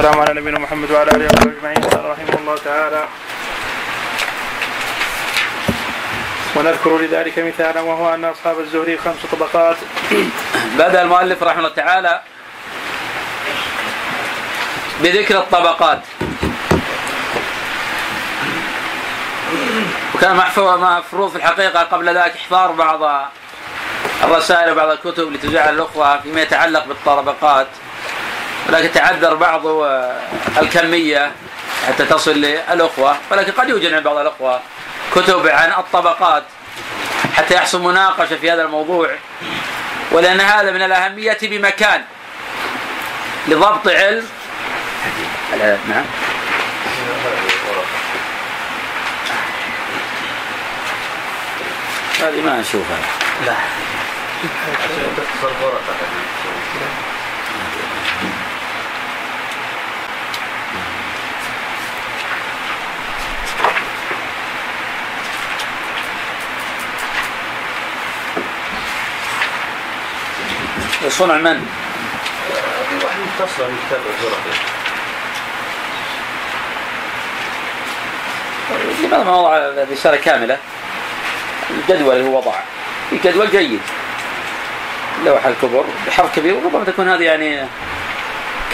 السلام على نبينا محمد وعلى آله وصحبه أجمعين. قال رحمه الله تعالى ونذكر لذلك مثالا وهو أن أصحاب الزهري خمس طبقات. بدأ المؤلف رحمه الله تعالى بذكر الطبقات. وكان مفروض في الحقيقة قبل ذلك إحضار بعض الرسائل وبعض الكتب لتجعل الأخوة فيما يتعلق بالطبقات. ولكن تعذر بعض الكمية حتى تصل للأخوة ولكن قد يوجد عند بعض الأخوة كتب عن الطبقات حتى يحصل مناقشة في هذا الموضوع ولأن هذا من الأهمية بمكان لضبط علم. نعم. هذه ما نشوفها لا. صنع من؟ واحد من كتاب لماذا ما وضع رسالة كاملة؟ الجدول اللي هو وضع. في جدول جيد. لوحة الكبر بحرف كبير وربما تكون هذه يعني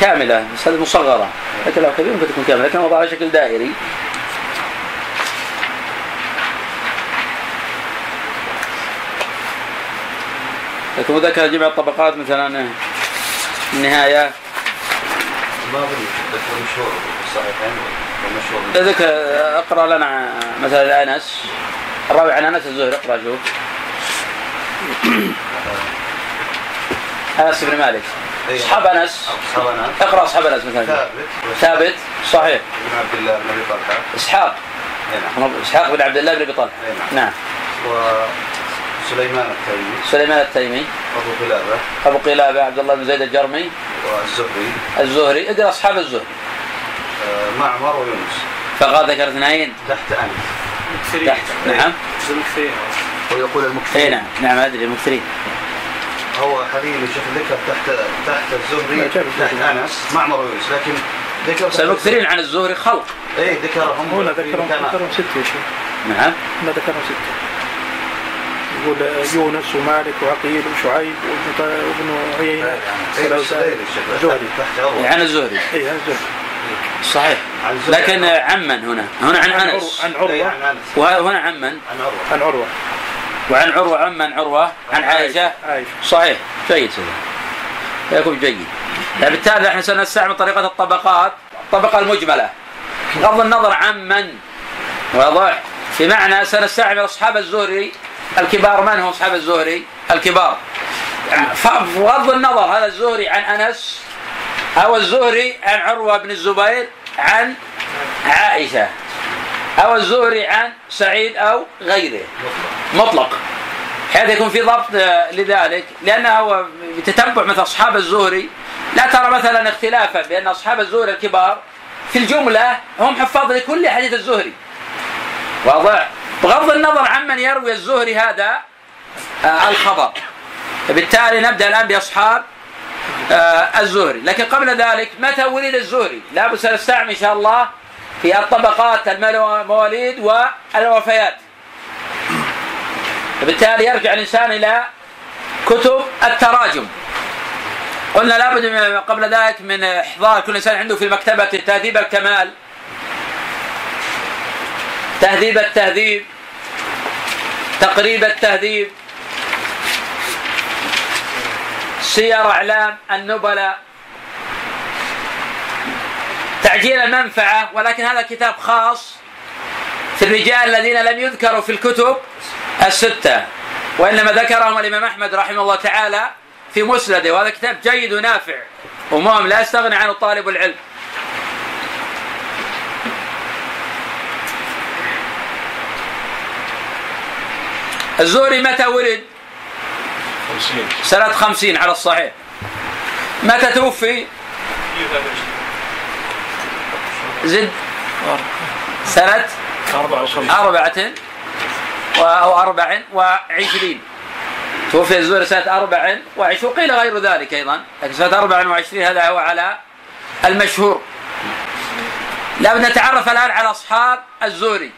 كاملة بس هذه مصغرة. لكن لو كبير ممكن تكون كاملة لكن وضعها على شكل دائري. لكن ذكر جمع الطبقات مثلا النهاية. ما اظن ذكر مشهور الصحيحين ومشهور ذكر اقرأ لنا مثلا انس الراوي عن آنس الزهري اقرأ شوف. آنس بن مالك. أصحاب آنس. أصحاب آنس. اقرأ أصحاب آنس مثلا. ثابت. ثابت. صحيح. بن عبد الله بن أبي طلحة. إسحاق. اي نعم. إسحاق بن عبد الله بن أبي طلحة. أي نعم. وسليمان التيمي. سليمان التيمي. أبو قلابة. أبو قلابة عبد الله بن زيد الجرمي. والزهري. الزهري اقرا أصحاب الزهري. آه، معمر ويونس. فقال ذكر اثنين. تحت أنس. تحت. نعم. المكثرين. ويقول اي المكثرين نعم. نعم أدري المكثرين. هو حاليا الشيخ ذكر تحت تحت الزهري تحت. أنس. معمر ويونس. لكن ذكر المكثرين عن الزهري خلق. اي ذكرهم. هنا ذكرهم. ذكرهم ستة يا شيخ. نعم. هنا ذكرهم ستة. يقول يونس ومالك وعقيل وشعيب وابن وابن عيينة. اي بس غير الشيخ زهري. تحت عروه عن الزهري. اي هذا الزهري. صحيح. عن الزهري. لكن عمن هنا. هنا عن عن أنس. عن إي، عروة عن أنس. وهنا عمن. عن عروة. عن عروة. وعن عروة عمن عروة عن عائشة. صحيح. جيد سيدي. يكون جيد. بالتالي إحنا سنستعمل طريقة الطبقات الطبقة المجملة. بغض النظر عن من واضح بمعنى سنستعمل أصحاب الزهري الكبار من هم أصحاب الزهري؟ الكبار. فبغض النظر هذا الزهري عن أنس أو الزهري عن عروة بن الزبير عن عائشة. أو الزهري عن سعيد أو غيره. مطلق. حيث يكون في ضبط آه، لذلك. لأنه هو بتتبع مثل أصحاب الزهري. لا ترى مثلا اختلافا بأن أصحاب الزهري الكبار في الجملة هم حفاظ لكل حديث الزهري. واضح؟ بغض النظر عمن يروي الزهري هذا آه، الخبر. بالتالي نبدأ الآن بأصحاب آه، الزهري. لكن قبل ذلك متى ولد الزهري؟ لابد سنستعمل أن شاء الله في الطبقات المواليد والوفيات. فبالتالي يرجع الإنسان إلى كتب التراجم. قلنا لابد من قبل ذلك من إحضار كل إنسان عنده في مكتبة تهذيب الكمال. تهذيب التهذيب تقريب التهذيب سير إعلام النبلاء تعجيل المنفعة ولكن هذا كتاب خاص في الرجال الذين لم يذكروا في الكتب الستة وإنما ذكرهم الإمام أحمد رحمه الله تعالى في مسنده وهذا كتاب جيد ونافع ومهم لا يستغني عنه طالب العلم. الزهري متى ولد؟ سنة خمسين على الصحيح. متى توفي؟ زد. سنة 54 أربعة و- أو أربع وعشرين. توفي الزهري سنة أربع وعشرين. وقيل غير ذلك أيضا. لكن سنة أربع وعشرين هذا هو على المشهور. لابد نتعرف الآن على أصحاب الزهري.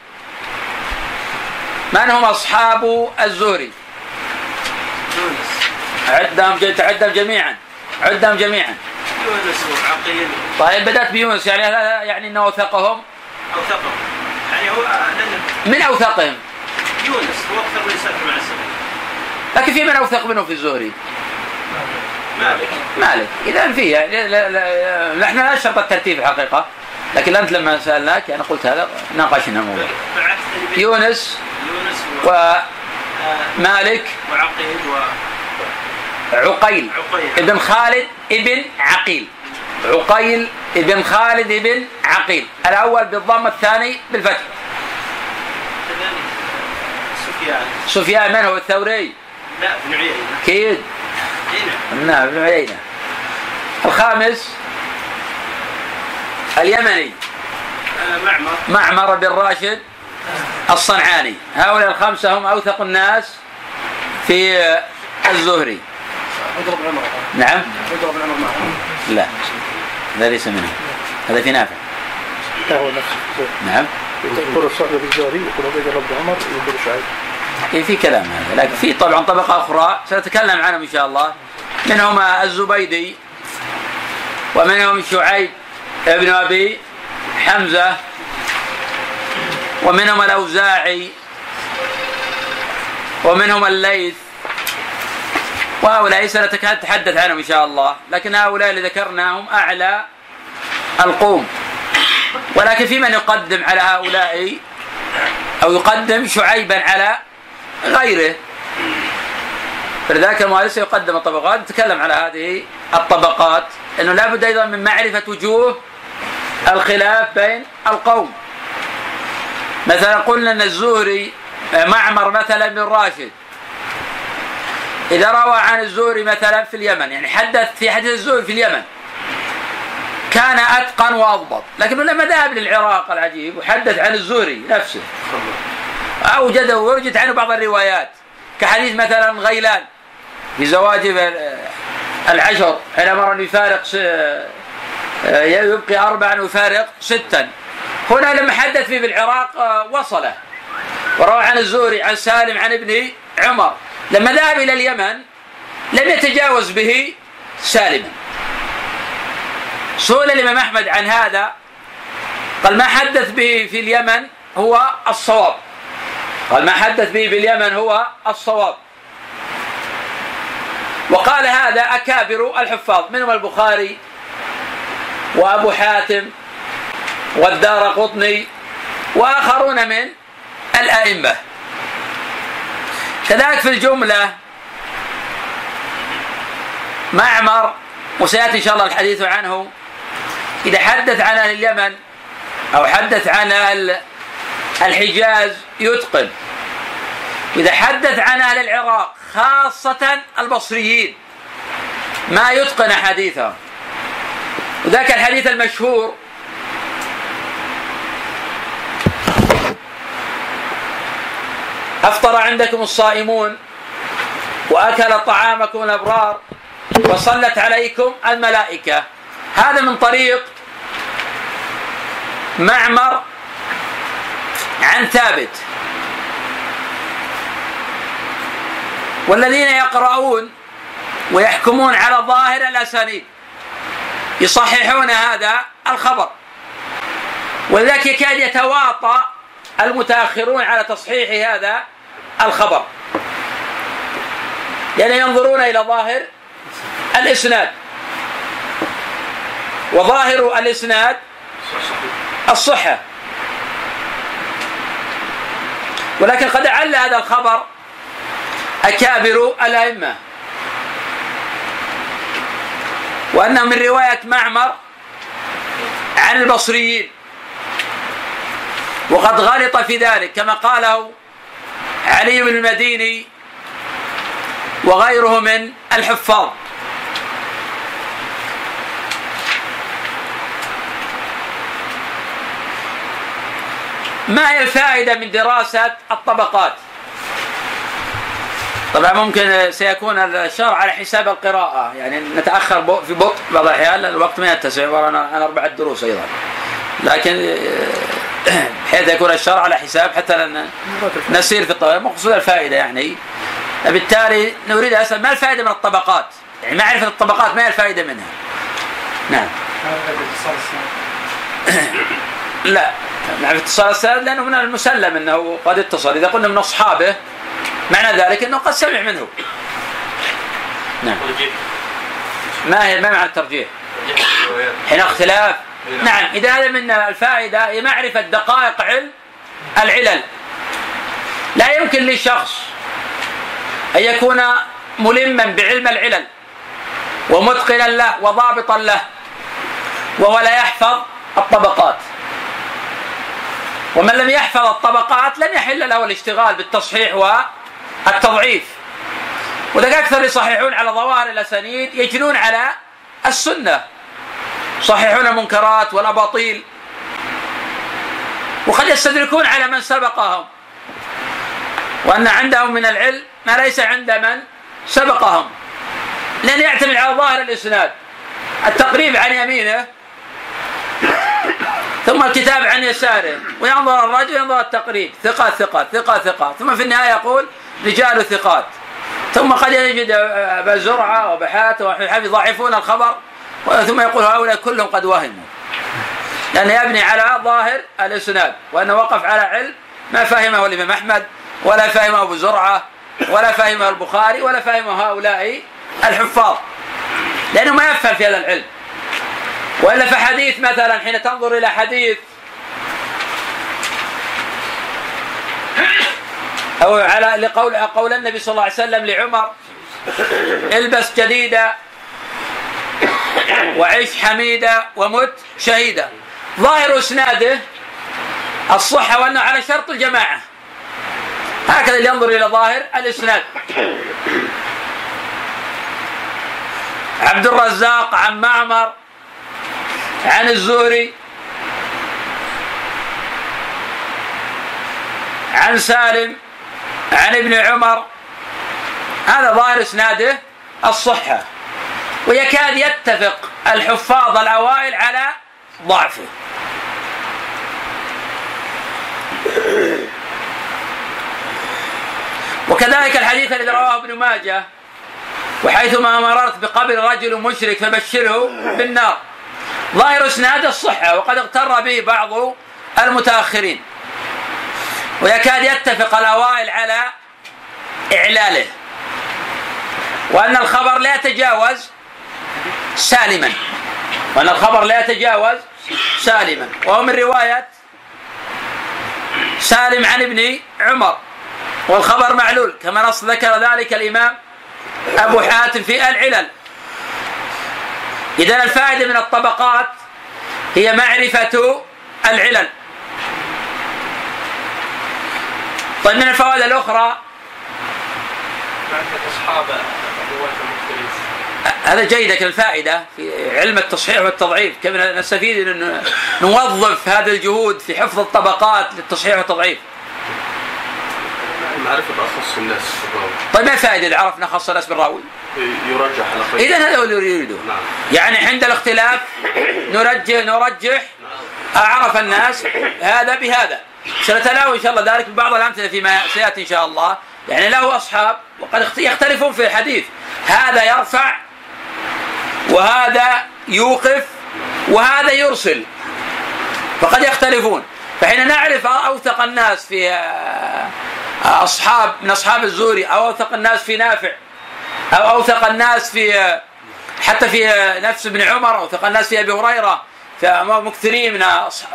من هم أصحاب الزهري؟ يونس عدهم تعدهم جميعا. عدهم جميعا. يونس وعقيل طيب بدأت بيونس يعني هذا يعني أنه أوثقهم؟ أوثقهم. يعني هو لأن من أوثقهم؟ يونس هو أكثر من سلف مع السلف لكن في من أوثق منه في الزهري؟ مالك. مالك. إذا في يعني نحن لا نشرط الترتيب الحقيقة. لكن أنت لما سألناك أنا قلت هذا ناقشنا اللي يونس يونس و... ومالك وعقيل عقيل. ابن خالد ابن عقيل. عقيل ابن خالد ابن عقيل. الأول بالضم الثاني بالفتح. سفيان. سفيان من هو الثوري؟ لا بن عيينة. أكيد نعم ابن عيينة. الخامس؟ اليمني. معمر معمر بن راشد الصنعاني. هؤلاء الخمسة هم أوثق الناس في الزهري. اضرب عمر نعم. اضرب عمر لا هذا ليس منهم هذا في نافع. لا هو نفسه نعم الصحبة يقول عبيد الله بن عمر يقول شعيب إيه في كلام هذا. لكن في طبعا طبقة أخرى سنتكلم عنهم إن شاء الله. منهم الزبيدي ومنهم شعيب. ابن أبي حمزة ومنهم الأوزاعي ومنهم الليث وهؤلاء سنتحدث عنهم إن شاء الله لكن هؤلاء اللي ذكرناهم أعلى القوم. ولكن في من يقدم على هؤلاء أو يقدم شعيبا على غيره. فلذلك المؤلف يقدم الطبقات نتكلم على هذه الطبقات إنه لابد أيضا من معرفة وجوه الخلاف بين القوم. مثلا قلنا أن الزهري معمر مثلا بن راشد. إذا روى عن الزهري مثلا في اليمن يعني حدث في حديث الزهري في اليمن. كان أتقن وأضبط. لكنه لما ذهب للعراق العجيب وحدث عن الزهري نفسه. أوجد ووجد عنه بعض الروايات. كحديث مثلا غيلان في زواج العشر حين أمر أن يفارق. يبقي أربعا ويفارق ستا. هنا لما حدث فيه بالعراق وصله. وروى عن الزهري عن سالم عن ابن عمر. لما ذهب إلى اليمن لم يتجاوز به سالما سئل الإمام أحمد عن هذا. قال ما حدث به في اليمن هو الصواب. قال ما حدث به باليمن هو الصواب. وقال هذا أكابر الحفاظ منهم البخاري وأبو حاتم والدار قطني وآخرون من الأئمة. كذلك في الجملة معمر وسيأتي إن شاء الله الحديث عنه إذا حدث عن أهل اليمن أو حدث عن الحجاز يتقن. إذا حدث عن أهل العراق خاصة البصريين ما يتقن حديثهم. وذاك الحديث المشهور. أفطر عندكم الصائمون وأكل طعامكم الأبرار وصلت عليكم الملائكة. هذا من طريق معمر عن ثابت. والذين يقرؤون ويحكمون على ظاهر الأسانيد. يصححون هذا الخبر. ولذلك يكاد يتواطى المتأخرون على تصحيح هذا الخبر. لأن ينظرون إلى ظاهر الإسناد. وظاهر الإسناد الصحة. ولكن قد عل هذا الخبر أكابر الأئمة. وأنه من رواية معمر عن البصريين. وقد غلط في ذلك كما قاله علي بن المديني وغيره من الحفاظ. ما هي الفائدة من دراسة الطبقات؟ طبعا ممكن سيكون الشرع على حساب القراءة. يعني نتأخر في بطء بعض الأحيان الوقت ما يتسع ورانا أربعة دروس أيضا. لكن بحيث يكون الشرع على حساب حتى نسير في الطبقات مقصود الفائدة يعني. بالتالي نريد أسأل ما الفائدة من الطبقات؟ يعني معرفة الطبقات ما هي الفائدة منها؟ نعم. لا معرفة اتصال السند لأنه من المسلم أنه قد اتصل. إذا قلنا من أصحابه معنى ذلك أنه قد سمع منه. نعم. ما هي ما معنى الترجيح؟ حين اختلاف. نعم إذا هذا من الفائدة هي معرفة دقائق علم العلل. لا يمكن لشخص أن يكون ملما بعلم العلل ومتقنا له وضابطا له وهو لا يحفظ الطبقات. ومن لم يحفظ الطبقات لن يحل له الاشتغال بالتصحيح والتضعيف وذلك أكثر يصححون على ظواهر الأسانيد يجنون على السنة. يصححون المنكرات والأباطيل. وقد يستدركون على من سبقهم. وأن عندهم من العلم ما ليس عند من سبقهم. لأن يعتمد على ظاهر الإسناد. التقريب عن يمينه ثم الكتاب عن يساره. وينظر الرجل ينظر التقريب. ثقة ثقة ثقة ثقة. ثم في النهاية يقول رجال ثقات. ثم قد يجد أبا زرعة وبحات وحفظ يضعفون الخبر ثم يقول هؤلاء كلهم قد وهموا. لأنه يبني على ظاهر الإسناد وأنه وقف على علم ما فهمه الإمام أحمد ولا فهمه أبو زرعة ولا فهمه البخاري ولا فهمه هؤلاء الحفاظ. لأنه ما يفهم في هذا العلم. وإلا فحديث مثلا حين تنظر إلى حديث أو على لقول قول النبي صلى الله عليه وسلم لعمر البس جديدا وعيش حميدا ومت شهيدا ظاهر إسناده الصحة وأنه على شرط الجماعة. هكذا ينظر إلى ظاهر الإسناد. عبد الرزاق عن معمر عن الزهري عن سالم عن ابن عمر. هذا ظاهر إسناده الصحة. ويكاد يتفق الحفاظ الأوائل على ضعفه. وكذلك الحديث الذي رواه ابن ماجه وحيثما مررت بقبر رجل مشرك فبشره بالنار. ظاهر إسناد الصحة وقد اغتر به بعض المتأخرين. ويكاد يتفق الأوائل على إعلاله. وأن الخبر لا يتجاوز سالما. وأن الخبر لا يتجاوز سالما. وهو من رواية سالم عن ابن عمر. والخبر معلول. كما نص ذكر ذلك الإمام أبو حاتم في العلل إذا الفائدة من الطبقات هي معرفة العلل طيب من الفوائد الأخرى؟ أصحاب هذا جيد لكن الفائدة في علم التصحيح والتضعيف كيف نستفيد أن نوظف هذه الجهود في حفظ الطبقات للتصحيح والتضعيف؟ معرفة أخص الناس بالراوي طيب ما الفائدة إذا عرفنا خص الناس بالراوي؟ يرجح على خير. إذا هذا هو اللي يريده. نعم. يعني عند الاختلاف نرجح نرجح أعرف الناس هذا بهذا. سنتناول إن شاء الله ذلك ببعض الأمثلة فيما سيأتي إن شاء الله. يعني له أصحاب وقد يختلفون في الحديث. هذا يرفع وهذا يوقف وهذا يرسل. فقد يختلفون. فحين نعرف أوثق الناس في أصحاب من أصحاب الزوري أو أوثق الناس في نافع أو أوثق الناس في حتى في نفس ابن عمر أوثق الناس في أبي هريرة مكثرين من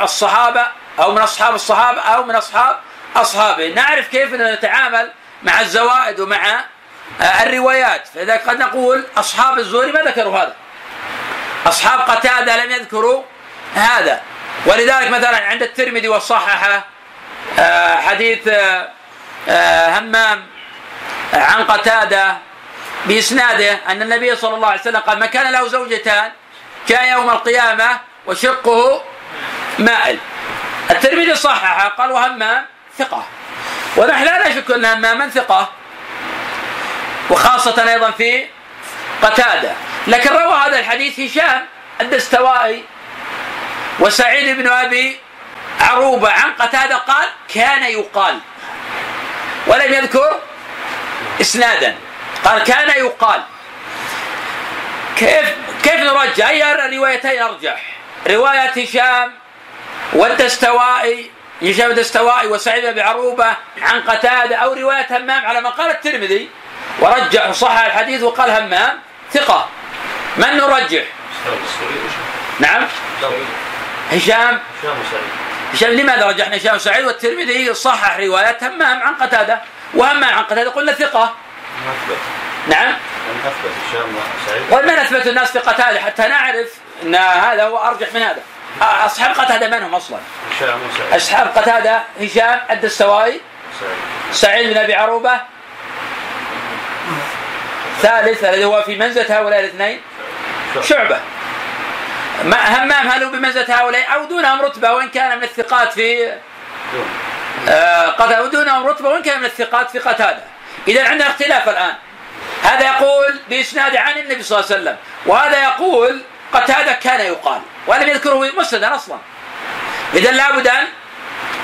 الصحابة أو من أصحاب الصحابة أو من أصحاب أصحابه. نعرف كيف نتعامل مع الزوائد ومع الروايات. فلذلك قد نقول أصحاب الزهري ما ذكروا هذا. أصحاب قتادة لم يذكروا هذا. ولذلك مثلا عند الترمذي وصححه آه، حديث آه، آه، همام عن قتادة بإسناده أن النبي صلى الله عليه وسلم قال من كان له زوجتان جاء يوم القيامة وشقه مائل. الترمذي صححه قال وهمام ثقة. ونحن لا نشك أن هماما ثقة. وخاصة أيضا في قتادة. لكن روى هذا الحديث هشام الدستوائي وسعيد بن أبي عروبة عن قتادة قال كان يقال. ولم يذكر اسنادا. قال كان يقال. كيف كيف نرجع؟ أي الروايتين أرجح؟ رواية هشام والدستوائي هشام الدستوائي وسعيد بن عروبة عن قتادة أو رواية همام على ما قال الترمذي ورجح وصحح الحديث وقال همام ثقة. من نرجح؟ نعم. هشام. هشام لماذا رجحنا هشام وسعيد؟ والترمذي صحح رواية همام عن قتادة وهمام عن قتادة قلنا ثقة. نعم. أثبت هشام وسعيد. ومن أثبت الناس في قتادة حتى نعرف إن هذا هو أرجح من هذا. أصحاب قتادة من هم أصلا؟ هشام وسعيد. أصحاب قتادة هشام الدستوائي سعيد. سعيد بن أبي عروبة. ثالث الذي هو في منزلة هؤلاء الاثنين شعبة. ما همام هل هو بمنزلة هؤلاء أو دونهم رتبة؟ وإن كان من الثقات في آه، قتاده ودونهم رتبة وإن كان من الثقات في قتادة. اذا عندنا اختلاف الآن. هذا يقول بإسناد عن النبي صلى الله عليه وسلم. وهذا يقول قتادة كان يقال ولم يذكره مسندا أصلا. اذا لابد أن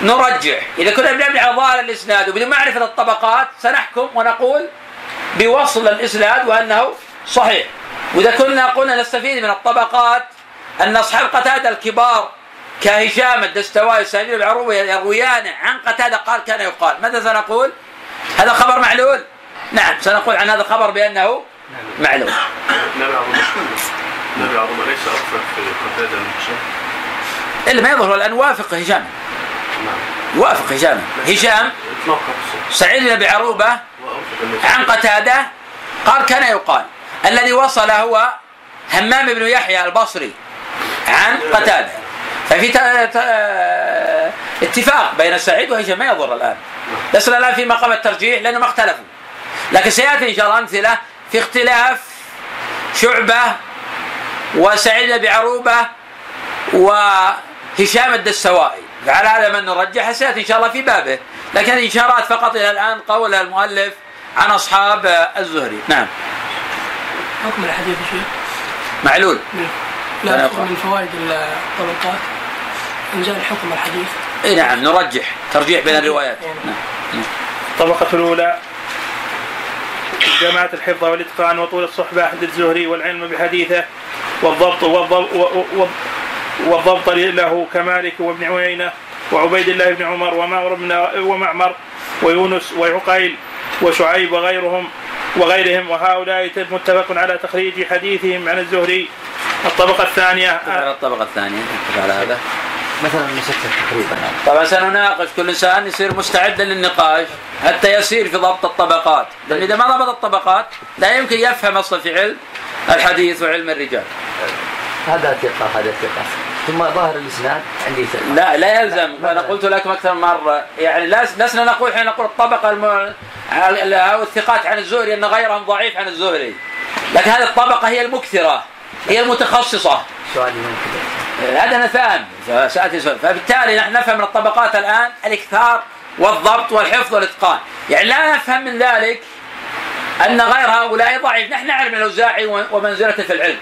نرجح إذا كنا بنبني على ظاهر الإسناد وبدون معرفة الطبقات سنحكم ونقول بوصل الإسناد وأنه صحيح. وإذا كنا قلنا نستفيد من الطبقات أن أصحاب قتادة الكبار كهشام الدستوائي سعيد عروبه يرويان عن قتادة قال كان يقال. ماذا سنقول؟ هذا خبر معلول؟ نعم سنقول عن هذا الخبر بأنه معلول. نبي عظمة نبي عظمة ليس أكثر في قتادة من هشام إلا ما يظهر الآن وافق هشام. نعم. وافق هشام. هشام سعيد بن أبي عروبة وأوفق النبي. عن قتادة قال كان يقال الذي وصل هو همام بن يحيى البصري عن قتادة. ففي اتفاق بين سعيد وهشام ما يضر الآن. لسنا الآن في مقام الترجيح لأنه ما اختلفوا. لكن سيأتي إن شاء الله أمثلة في اختلاف شعبة وسعيد بن عروبة وهشام الدستوائي. فعلى هذا من نرجح سياتي إن شاء الله في بابه. لكن إشارات فقط إلى الآن قول المؤلف عن أصحاب الزهري. نعم. حكم الحديث يا شيخ؟ معلول. لا لا. من فوائد الطبقات. انزال حكم الحديث. اي نعم نرجح ترجيح بين الروايات. نعم. الطبقة الأولى جماعة الحفظ والإتقان وطول الصحبة عند الزهري والعلم بحديثه والضبط والضبط, والضبط له كمالك وابن عيينة وعبيد الله بن عمر ومعمر بن ومعمر ويونس وعقيل وشعيب وغيرهم وغيرهم. وهؤلاء متفق على تخريج حديثهم عن الزهري. الطبقة الثانية على الطبقة الثانية. على هذا. مثلا مسكت تقريبا. طبعا سنناقش كل إنسان يصير مستعدا للنقاش حتى يسير في ضبط الطبقات. لأن إذا ما ضبط الطبقات لا يمكن يفهم أصلا في علم الحديث وعلم الرجال. هذا ثقة هذا ثقة. ثم ظاهر الإسناد عندي ثقة. لا لا يلزم. وأنا قلت لكم أكثر من مرة يعني لسنا نقول حين نقول الطبقة الم... أو الثقات عن الزهري أن غيرهم ضعيف عن الزهري. لكن هذه الطبقة هي المكثرة هي المتخصصة. سؤالي من كذا. هذا أنا فاهم. ساتي سؤال. فبالتالي نحن نفهم من الطبقات الآن الإكثار والضبط والحفظ والإتقان. يعني لا نفهم من ذلك أن غير هؤلاء ضعيف. نحن نعلم الأوزاعي ومنزلته في العلم.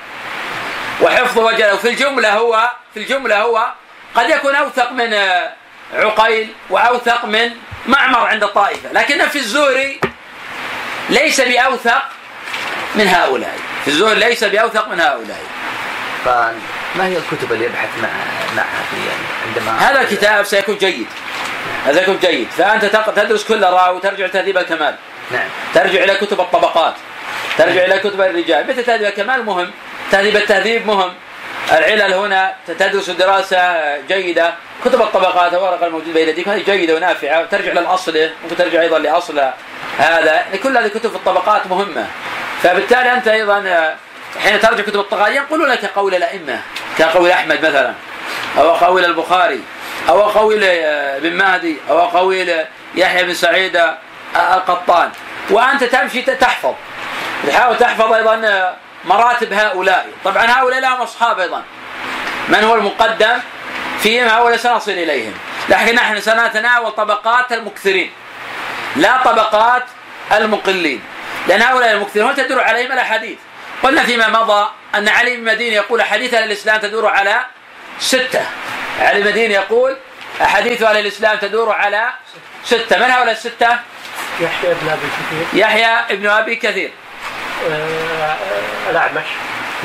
وحفظ وجله في الجملة هو في الجملة هو قد يكون أوثق من آه، عقيل وأوثق من معمر عند الطائفة. لكن في الزهري ليس بأوثق من هؤلاء. في الزهري ليس بأوثق من هؤلاء. فما هي الكتب اللي يبحث مع معها في عندما هذا الكتاب سيكون جيد. هذا يكون جيد. فأنت تدرس كل راوي وترجع لتهذيب الكمال. نعم. ترجع إلى كتب الطبقات. ترجع إلى كتب الرجال. مثل تهذيب الكمال مهم. تهذيب التهذيب مهم. العلل هنا تدرس دراسة جيدة. كتب الطبقات الورقة الموجودة بين يديك هذه جيدة ونافعة. ترجع للاصل ممكن ترجع أيضا لأصل هذا. كل هذه كتب الطبقات مهمة. فبالتالي أنت أيضا آه، حين ترجع كتب الطبقات ينقلون لك قول الأئمة كقول أحمد مثلا أو قول البخاري أو قول آه، ابن مهدي أو قول آه، يحيى بن سعيد آه، القطان. وأنت تمشي تحفظ. تحاول تحفظ أيضا آه، مراتب هؤلاء. طبعا هؤلاء لهم أصحاب أيضا. من هو المقدم؟ فيهم هؤلاء سنصل إليهم. لكن نحن سنتناول طبقات المكثرين لا طبقات المقلين. لأن هؤلاء المكثرون تدور عليهم الأحاديث. قلنا فيما مضى أن علي بن مدين يقول حديث الإسلام تدور على ستة. علي المديني يقول أحاديث أهل الإسلام تدور على ستة. من هؤلاء الستة؟ يحيى بن أبي كثير. يحيى ابن أبي كثير. آه، الأعمش.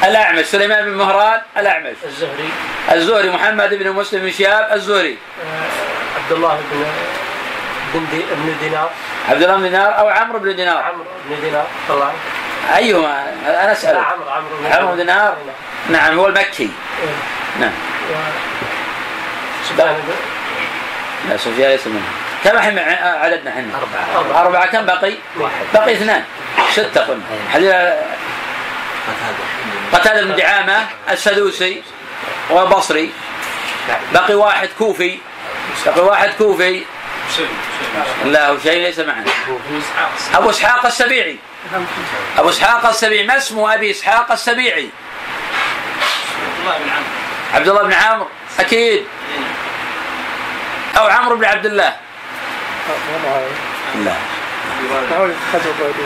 الأعمش سليمان بن مهران الأعمش. الزهري. الزهري محمد بن مسلم بن شهاب الزهري. آه، عبد الله بن بن بن دينار. عبد الله بن دينار أو عمرو بن دينار؟ عمرو بن دينار الله. أنا لا أسأل عمرو عمرو بن عمرو بن دينار؟ نعم هو المكي. إيه. نعم. سفيان لا. سفيان ليس منهم. كم الحين عددنا إحنا؟ أربعة. أربعة. كم بقي؟ واحد. بقي اثنان. ستة قلنا. حديث قتادة. بن دعامة السدوسي وبصري. بقي واحد كوفي. بقي واحد كوفي. لا هو شيء ليس معنا. أبو إسحاق السبيعي. أبو إسحاق السبيعي ما اسمه أبي إسحاق السبيعي؟ عبد الله بن عمرو. أكيد. أو عمرو بن عبد الله. لا.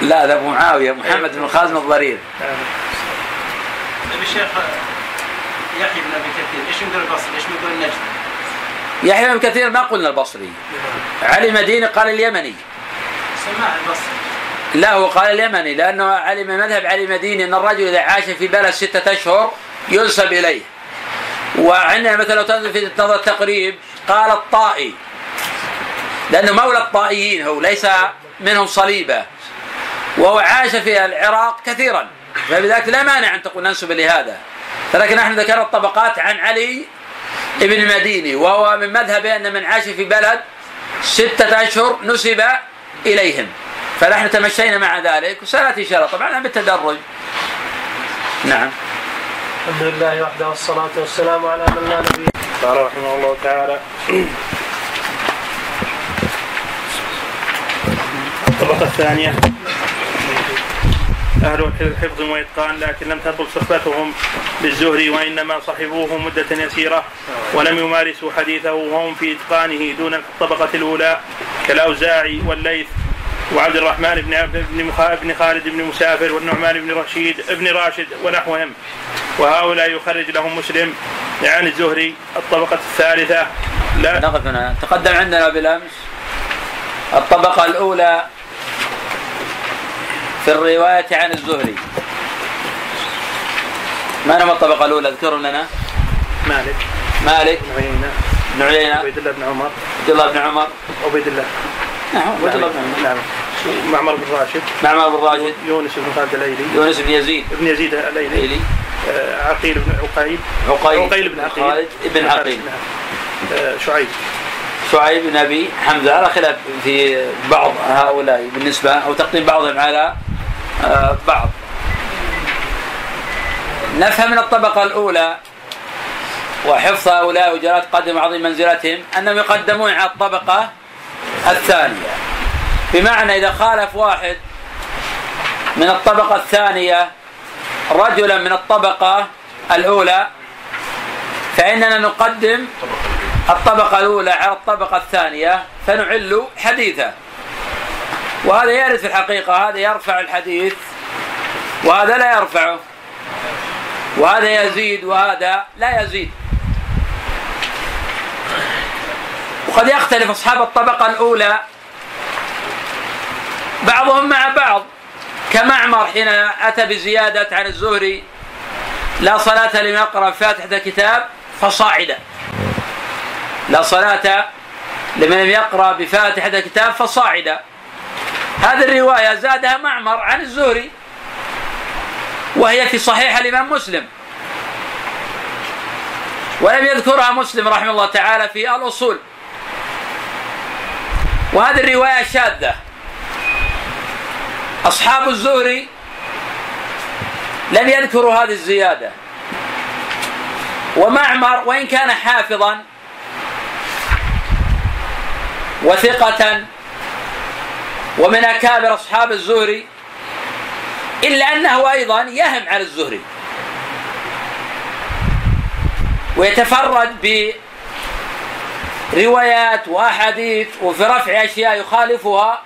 لا ذا أبو معاوية محمد بن خازم الضرير. الشيخ يحيى بن أبي كثير إيش يقول البصري إيش يقول النجد يحيى بن كثير ما قلنا البصري. علي مديني قال اليمني. سماع البصري. لا هو قال اليمني لأنه علم مذهب علي مديني أن الرجل إذا عاش في بلد ستة أشهر ينسب إليه. وعندنا مثلا لو تنظر في نظر التقريب قال الطائي. لأنه مولى الطائيين هو ليس منهم صليبة. وهو عاش في العراق كثيرا. فبذلك لا مانع أن تقول ننسب لهذا. لكن نحن ذكرنا الطبقات عن علي ابن المديني وهو من مذهبه أن من عاش في بلد ستة أشهر نسب إليهم. فنحن تمشينا مع ذلك وسنأتي الله. طبعا بالتدرج. نعم. الحمد لله وحده والصلاة والسلام على من لا نبي. قال رحمه الله تعالى الطبقة الثانية. أهل الحفظ وإتقان لكن لم تطل صحبتهم بالزهري وإنما صحبوه مدة يسيرة ولم يمارسوا حديثه وهم في إتقانه دون الطبقة الأولى كالأوزاعي والليث وعبد الرحمن بن بن بن خالد بن مسافر والنعمان بن رشيد بن راشد ونحوهم. وهؤلاء يخرج لهم مسلم عن الزهري الطبقة الثالثة. لا. تقدم عندنا بالأمس الطبقة الأولى في الرواية عن الزهري. ما هو الطبقة الأولى؟ اذكروا لنا. مالك. مالك. بن عيينة بن عبيد الله بن عمر. عبد الله بن عمر. عبيد الله. نعم عبد الله بن عمر. نعم. معمر بن راشد. معمر بن راشد. يونس بن خالد الايلي يونس بن يزيد. ابن يزيد الايلي ايلي آه، عقيل بن عقيل. عقيل. عقيل بن عقيل. خالد بن عقيل. آه، شعيب. شعيب بن أبي حمزة. على خلاف في بعض هؤلاء بالنسبة أو تقديم بعضهم على بعض. نفهم من الطبقة الأولى وحفظ هؤلاء وجلالة قدم عظيم منزلتهم أنهم يقدمون على الطبقة الثانية. بمعنى إذا خالف واحد من الطبقة الثانية رجلا من الطبقة الأولى فإننا نقدم الطبقة الأولى على الطبقة الثانية فنعل حديثه وهذا يرد في الحقيقة هذا يرفع الحديث وهذا لا يرفعه. وهذا يزيد وهذا لا يزيد. وقد يختلف أصحاب الطبقة الأولى بعضهم مع بعض. كمعمر حين أتى بزيادة عن الزهري لا صلاة لمن يقرأ فاتحة الكتاب فصاعدا لا صلاة لمن لم يقرأ بفاتحة الكتاب فصاعدا هذه الرواية زادها معمر عن الزهري وهي في صحيح الإمام مسلم. ولم يذكرها مسلم رحمه الله تعالى في الأصول. وهذه الرواية شاذة. أصحاب الزهري لم يذكروا هذه الزيادة. ومعمر وإن كان حافظا وثقة ومن أكابر أصحاب الزهري إلا أنه أيضا يهم على الزهري. ويتفرد بروايات وأحاديث وفي رفع أشياء يخالفها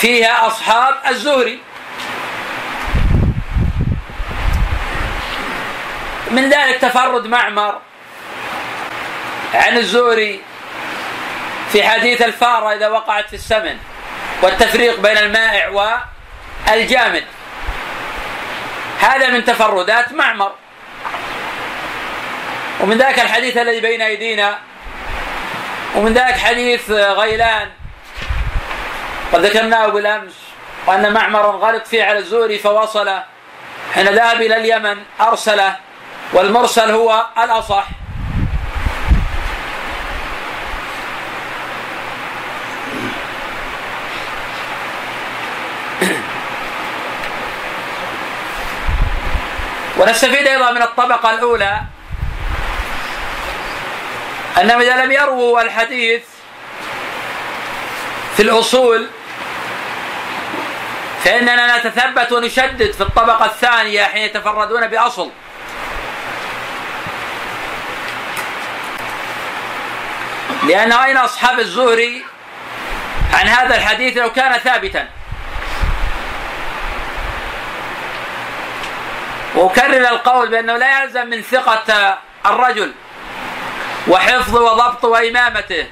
فيها أصحاب الزهري. من ذلك تفرد معمر عن الزهري في حديث الفارة إذا وقعت في السمن. والتفريق بين المائع والجامد. هذا من تفردات معمر. ومن ذاك الحديث الذي بين أيدينا ومن ذاك حديث غيلان. قد ذكرناه بالأمس وأن معمرا غلط فيه على الزهري فوصل حين ذهب إلى اليمن أرسله والمرسل هو الأصح. ونستفيد أيضا من الطبقة الأولى. أنهم إذا لم يرووا الحديث في الأصول فإننا نتثبت ونشدد في الطبقة الثانية حين يتفردون بأصل. لأن أين أصحاب الزهري عن هذا الحديث لو كان ثابتا؟ وأكرر القول بأنه لا يلزم من ثقة الرجل وحفظ وضبط وإمامته.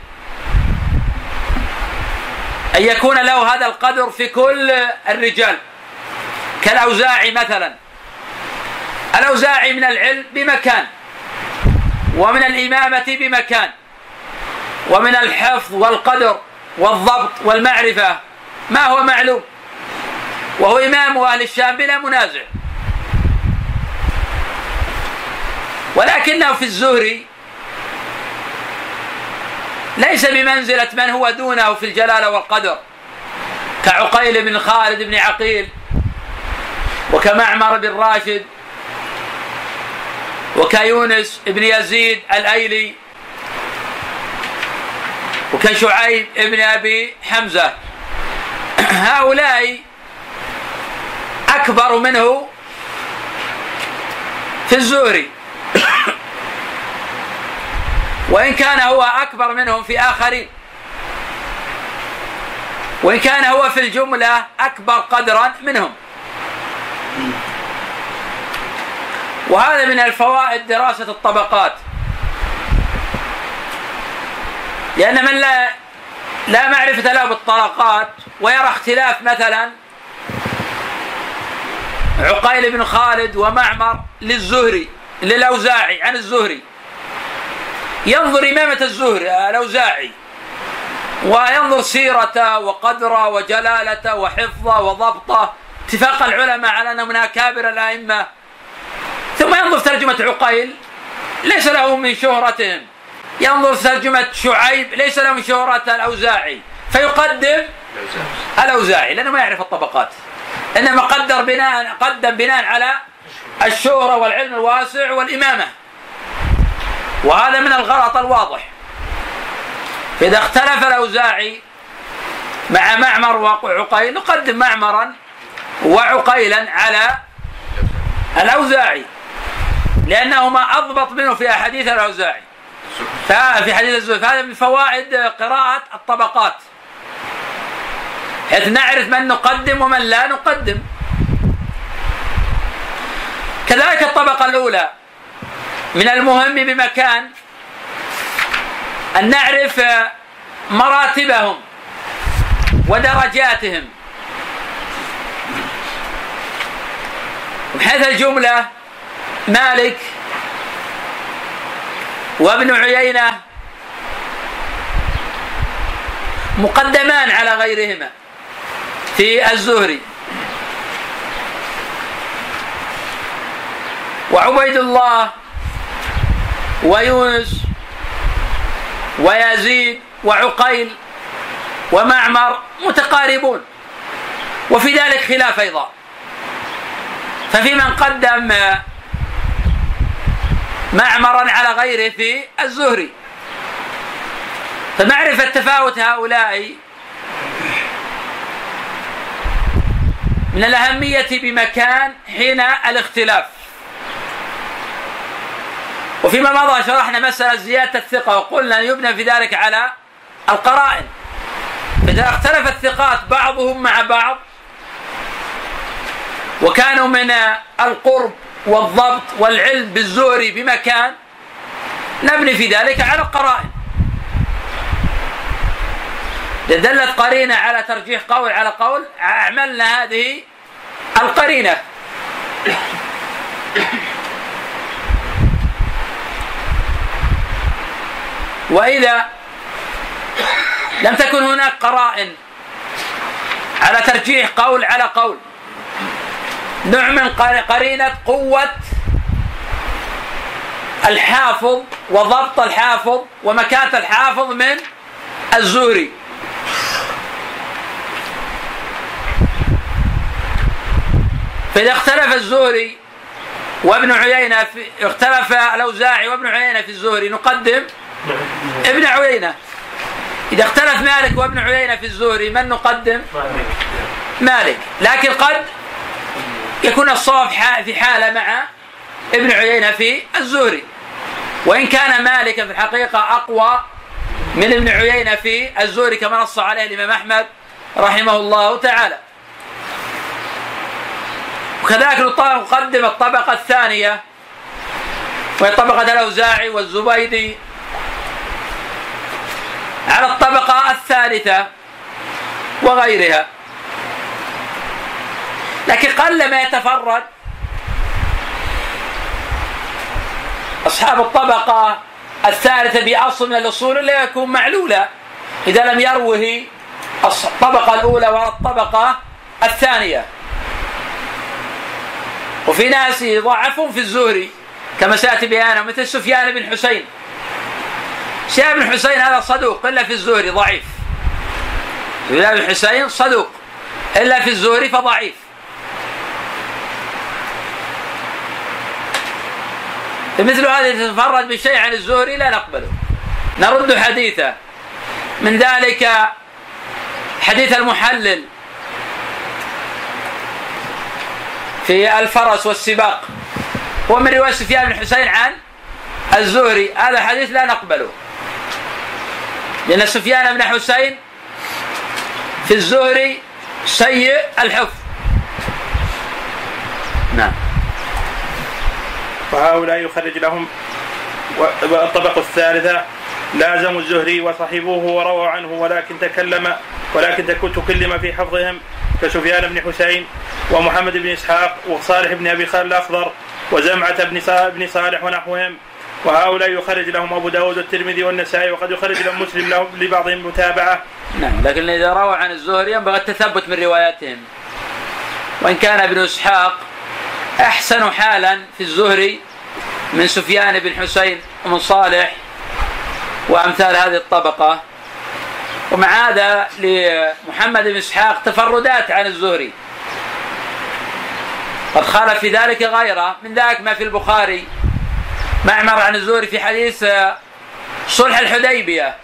أن يكون له هذا القدر في كل الرجال. كالأوزاعي مثلا. الأوزاعي من العلم بمكان ومن الإمامة بمكان ومن الحفظ والقدر والضبط والمعرفة. ما هو معلوم؟ وهو إمام أهل الشام بلا منازع. ولكنه في الزهري. ليس بمنزلة من هو دونه في الجلالة والقدر كعقيل بن خالد بن عقيل وكمعمر بن راشد وكيونس بن يزيد الأيلي وكشعيب بن أبي حمزة. هؤلاء أكبر منه في الزهري. وإن كان هو أكبر منهم في آخرين. وإن كان هو في الجملة أكبر قدرا منهم. وهذا من الفوائد دراسة الطبقات. لأن من لا لا معرفة له بالطبقات ويرى اختلاف مثلا عقيل بن خالد ومعمر للزهري للأوزاعي عن الزهري. ينظر إمامة الزهري الأوزاعي. وينظر سيرته وقدره وجلالته وحفظه وضبطه. اتفاق العلماء على أنه من أكابر الأئمة. ثم ينظر ترجمة عقيل ليس له من شهرتهم. ينظر ترجمة شعيب ليس له من شهرة الأوزاعي. فيقدم الأوزاعي لأنه ما يعرف الطبقات. إنما قدر بناء قدم بناء على الشهرة والعلم الواسع والإمامة. وهذا من الغلط الواضح. إذا اختلف الأوزاعي مع معمر وعقيل نقدم معمرا وعقيلا على الأوزاعي لأنهما أضبط منه في أحاديث الأوزاعي. في حديث الزهري فهذا من فوائد قراءة الطبقات. حيث نعرف من نقدم ومن لا نقدم. كذلك الطبقة الأولى. من المهم بمكان أن نعرف مراتبهم ودرجاتهم. من حيث الجملة مالك وابن عيينة مقدمان على غيرهما في الزهري. وعبيد الله ويونس ويزيد وعقيل ومعمر متقاربون. وفي ذلك خلاف أيضا. ففي من قدم معمرا على غيره في الزهري. فمعرفة تفاوت هؤلاء من الأهمية بمكان حين الاختلاف. وفيما مضى شرحنا مسألة زيادة الثقة وقلنا يبنى في ذلك على القرائن. إذا اختلف الثقات بعضهم مع بعض وكانوا من القرب والضبط والعلم بالزهري بمكان نبني في ذلك على القرائن. دلت قرينة على ترجيح قول على قول أعملنا هذه القرينة. وإذا لم تكن هناك قرائن على ترجيح قول على قول نوع من قرينة قوة الحافظ وضبط الحافظ ومكانة الحافظ من الزهري فإذا اختلف الزهري وابن عيينة في اختلف الأوزاعي وابن عيينة في الزهري نقدم ابن عيينة. إذا اختلف مالك وابن عيينة في الزهري من نقدم؟ مالك. لكن قد يكون الصواب في حالة مع ابن عيينة في الزهري. وإن كان مالك في الحقيقة أقوى من ابن عيينة في الزهري كما نص عليه الإمام أحمد رحمه الله تعالى. وكذلك نقدم الطبقة الثانية وهي طبقة الأوزاعي والزبيدي. على الطبقة الثالثة وغيرها. لكن قل ما يتفرد. أصحاب الطبقة الثالثة بأصل من الأصول لا يكون معلولا. إذا لم يروه الطبقة الأولى ولا الطبقة الثانية. وفي ناس يضعفون في الزهري كما سيأتي بيانه مثل سفيان بن حسين. سفيان بن حسين هذا صدوق إلا في الزهري ضعيف. سفيان بن حسين صدوق إلا في الزهري فضعيف. فمثل هذا يتفرد بشيء عن الزهري لا نقبله. نرد حديثه. من ذلك حديث المحلل في الفرس والسباق. هو من رواية سفيان بن حسين عن الزهري. هذا حديث لا نقبله. لأن سفيان بن حسين في الزهري سيء الحفظ. نعم. وهؤلاء يخرج لهم والطبقة الثالثة لازموا الزهري وصحبوه ورووا عنه ولكن تكلم ولكن تكلم في حفظهم كسفيان بن حسين ومحمد بن إسحاق وصالح بن أبي خالد الأخضر وزمعة بن صالح ونحوهم. وهؤلاء يخرج لهم أبو داود والترمذي والنسائي وقد يخرج لهم مسلم لهم لبعضهم متابعة. نعم لكن إذا روى عن الزهري ينبغي التثبت من رواياتهم. وإن كان ابن إسحاق أحسن حالا في الزهري من سفيان بن حسين ومن صالح وأمثال هذه الطبقة ومع هذا لمحمد بن إسحاق تفردات عن الزهري قد خالف في ذلك غيره من ذلك ما في البخاري معمر عن الزهري في حديث صلح الحديبية.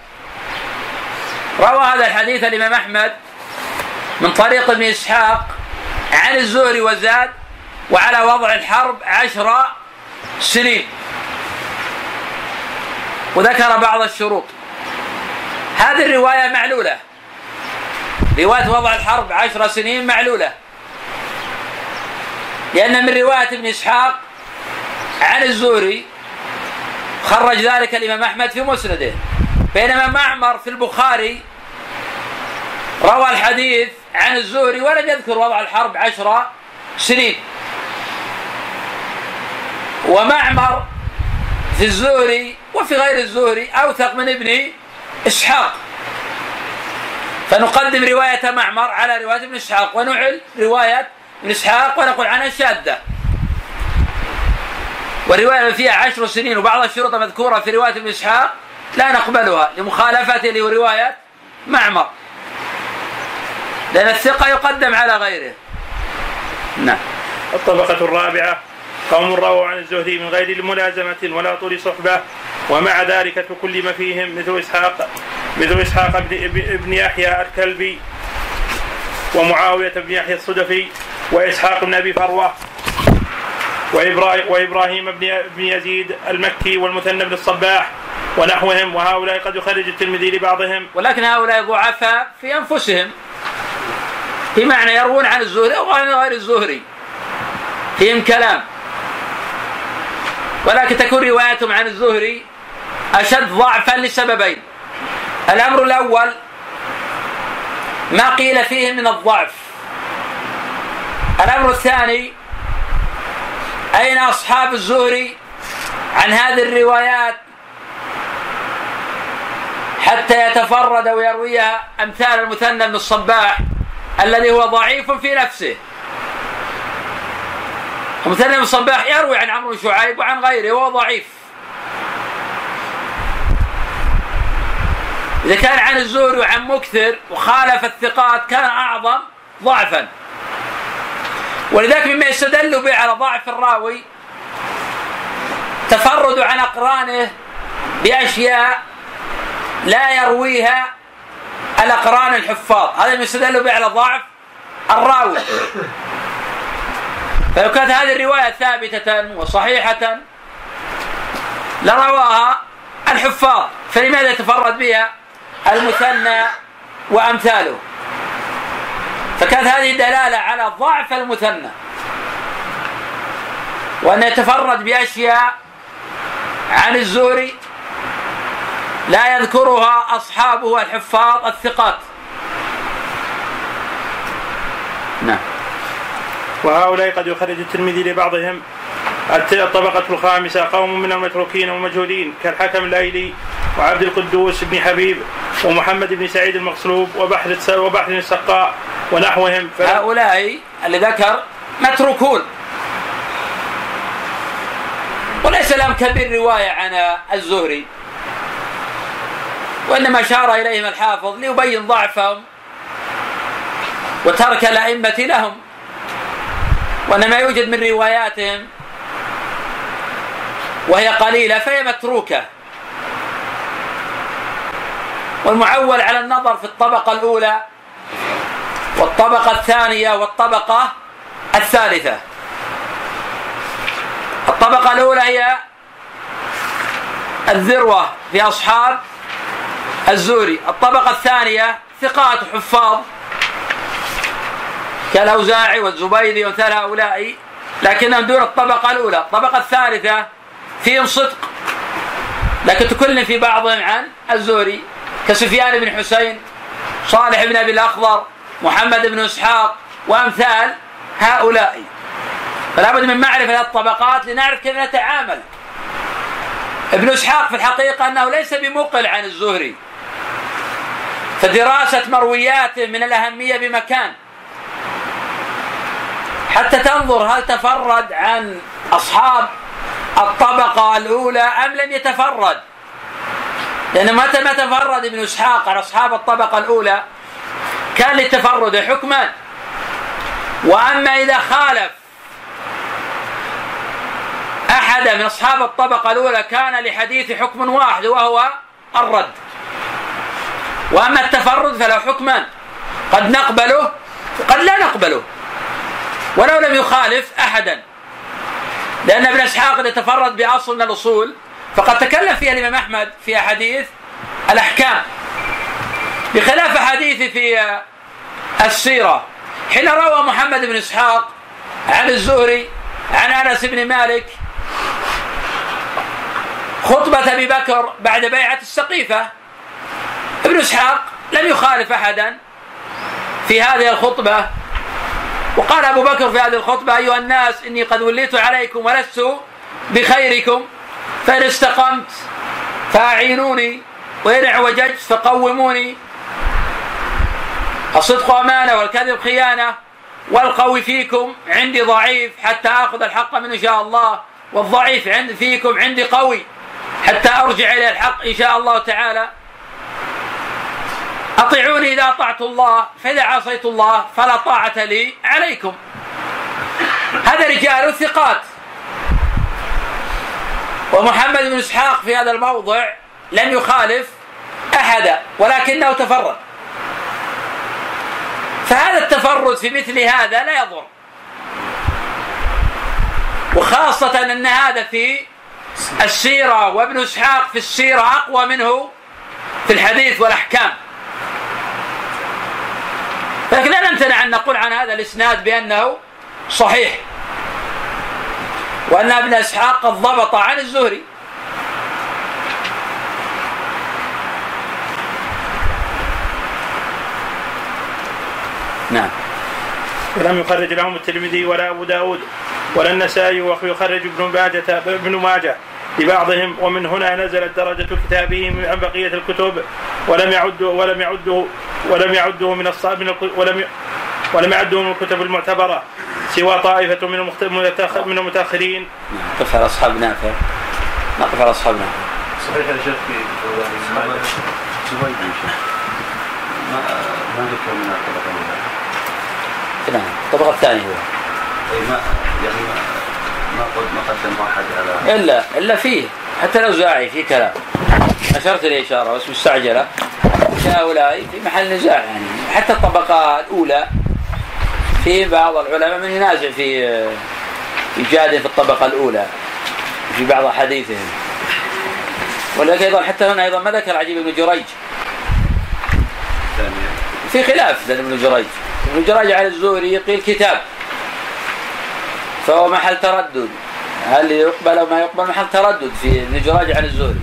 روى هذا الحديث الإمام أحمد من طريق ابن إسحاق عن الزهري وزاد وعلى وضع الحرب عشر سنين. وذكر بعض الشروط. هذه الرواية معلولة. رواية وضع الحرب عشر سنين معلولة. لأن من رواية ابن إسحاق عن الزهري خرج ذلك الإمام أحمد في مسنده. بينما معمر في البخاري روى الحديث عن الزهري ولم يذكر وضع الحرب عشر سنين. ومعمر في الزهري وفي غير الزهري أوثق من ابن إسحاق. فنقدم رواية معمر على رواية ابن إسحاق ونعل رواية ابن إسحاق ونقول عنها شاذة والرواية فيها عشر سنين وبعض الشروط مذكورة في رواية ابن إسحاق لا نقبلها لمخالفته لرواية معمر. لأن الثقة يقدم على غيره. نعم. الطبقة الرابعة قوم رووا عن الزهري من غير ملازمة ولا طول صحبة ومع ذلك تكلم فيهم مثل إسحاق مثل إسحاق بن, يحيى الكلبي ومعاوية بن يحيى الصدفي وإسحاق بن أبي فروة. وإبراهيم بن يزيد المكي والمثنى بن الصباح ونحوهم وهؤلاء قد يخرج الترمذي لبعضهم. ولكن هؤلاء ضعفاء في أنفسهم بمعنى يروون عن الزهري أو عن غير الزهري. فيهم كلام. ولكن تكون رواياتهم عن الزهري أشد ضعفا لسببين. الأمر الأول ما قيل فيه من الضعف. الأمر الثاني أين أصحاب الزهري عن هذه الروايات حتى يتفرد ويرويها أمثال المثنى بن الصباح الذي هو ضعيف في نفسه؟ المثنى بن الصباح يروي عن عمرو بن شعيب وعن غيره وهو ضعيف. إذا كان عن الزهري وعن مكثر وخالف الثقات كان أعظم ضعفا. ولذلك مما يستدل به على ضعف الراوي تفرد عن أقرانه بأشياء لا يرويها الأقران الحفاظ. هذا يستدل به على ضعف الراوي. فلو كانت هذه الرواية ثابتة وصحيحة لرواها الحفاظ. فلماذا يتفرد بها المثنى وأمثاله؟ فكانت هذه دلالة على ضعف المثنى. وأن يتفرد بأشياء عن الزهري لا يذكرها أصحابه الحفاظ الثقات. نعم. وهؤلاء قد يخرج الترمذي لبعضهم الطبقة الخامسة قوم من المتروكين والمجهولين كالحكم الأيلي وعبد القدوس بن حبيب ومحمد بن سعيد المقصلوب وبحر وبحر السقاء ونحوهم. هؤلاء اللي ذكر متروكون. وليس لهم كبير رواية عن الزهري وإنما أشار إليهم الحافظ ليبين ضعفهم وترك الأئمة لهم وإنما يوجد من رواياتهم وهي قليلة فهي متروكة. والمعول على النظر في الطبقة الأولى والطبقة الثانية والطبقة الثالثة. الطبقة الأولى هي الذروة في أصحاب الزوري. الطبقة الثانية ثقات حفاظ كالأوزاعي والزبيدي وامثال هؤلاء لكنهم دون الطبقة الأولى. الطبقة الثالثة فيهم صدق. لكن تكلم في بعضهم عن الزوري كسفيان بن حسين صالح بن أبي الأخضر محمد بن إسحاق وأمثال هؤلاء. فلا بد من معرفة الطبقات لنعرف كيف نتعامل. ابن إسحاق في الحقيقة أنه ليس بمقل عن الزهري. فدراسة مروياته من الأهمية بمكان. حتى تنظر هل تفرد عن أصحاب الطبقة الأولى أم لم يتفرد؟ لأن متى ما تفرد ابن إسحاق عن أصحاب الطبقة الأولى كان للتفرد حكما. وأما إذا خالف أحد من أصحاب الطبقة الأولى كان لحديث حكم واحد وهو الرد. وأما التفرد فله حكمان قد نقبله وقد لا نقبله. ولو لم يخالف أحدا. لأن ابن إسحاق إذا تفرد بأصل من الأصول فقد تكلم فيها الإمام أحمد في أحاديث الأحكام. بخلاف حديث في السيرة حين روى محمد بن إسحاق عن الزهري عن أنس بن مالك خطبة أبي بكر بعد بيعة السقيفة ابن إسحاق لم يخالف أحدا في هذه الخطبة. وقال أبو بكر في هذه الخطبة أيها الناس إني قد وليت عليكم ولست بخيركم فإن استقمت فأعينوني وإن اعوججت فقوموني. الصدق أمانة والكذب خيانة والقوي فيكم عندي ضعيف حتى آخذ الحق منه إن شاء الله والضعيف عند فيكم عندي قوي حتى أرجع إلى الحق إن شاء الله تعالى. أطيعوني إذا أطعت الله فإذا عصيت الله فلا طاعة لي عليكم. هذا رجال ثقات. ومحمد بن إسحاق في هذا الموضع لم يخالف أحدا ولكنه تفرد. فهذا التفرد في مثل هذا لا يضر. وخاصة أن هذا في السيرة وابن إسحاق في السيرة أقوى منه في الحديث والأحكام. لكن لا نمتنع أن نقول عن هذا الإسناد بأنه صحيح. وأن ابن إسحاق قد ضبط عن الزهري. نعم. ولم يخرج لهم الترمذي ولا أبو داود ولا النسائي ويخرج ابن ماجه ابن ماجة. لبعضهم ومن هنا نزلت درجة كتابه عن بقية الكتب ولم يعده ولم يعده ولم يعده من الصاب من ولم ولم يعده من الكتب المعتبرة سوى طائفة من من المتأخرين. نقف على أصحاب نافع. نقف على أصحاب نافع. صحيح يا شيخ في زبيد ما ما ذكر من الطبقة الأولى نعم الطبقة الثانية هو. أي ما يعني ما قدم واحد على إلا إلا فيه. حتى لو زاعي في كلام. أشرت لي إشارة بس مستعجلة. هؤلاء في محل نزاع يعني. حتى الطبقة الأولى في بعض العلماء من ينازع في يجادل في الطبقة الأولى في بعض أحاديثهم ولكن أيضا حتى هنا أيضا ما ذكر عجيب بن جريج. في خلاف لدى ابن جريج. ابن جريج عن الزهري قيل كتاب. فهو محل تردد. هل يقبل أو ما يقبل محل تردد في ابن جريج عن الزهري.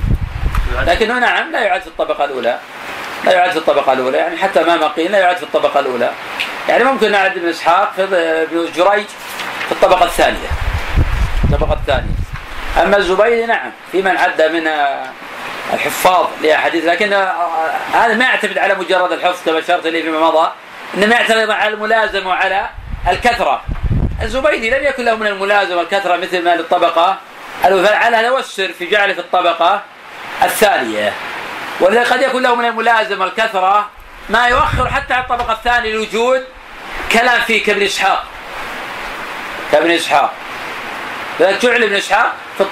لكنه نعم لا يعد في الطبقة الأولى. لا يعد في الطبقة الأولى. يعني حتى ما قيل لا يعد في الطبقة الأولى. يعني ممكن نعد ابن إسحاق في جريج في الطبقة الثانية. الطبقة الثانية. أما الزبيدي نعم في من عد من الحفاظ لأحاديث. لكن هذا ما يعتمد على مجرد الحفظ كما اشرت اليه فيما مضى. إنما يعتمد على الملازمة وعلى الكثرة. الزبيدي لم يكن له من الملازمة والكثره مثل ما للطبقة. الأولى. هذا يؤثر في جعلة في الطبقة الثانية. ولذلك قد يكون له من الملازمة والكثره ما يؤخر حتى على الطبقة الثانية لوجود كلام فيه كابن إسحاق. كابن إسحاق. لذلك جعل ابن إسحاق في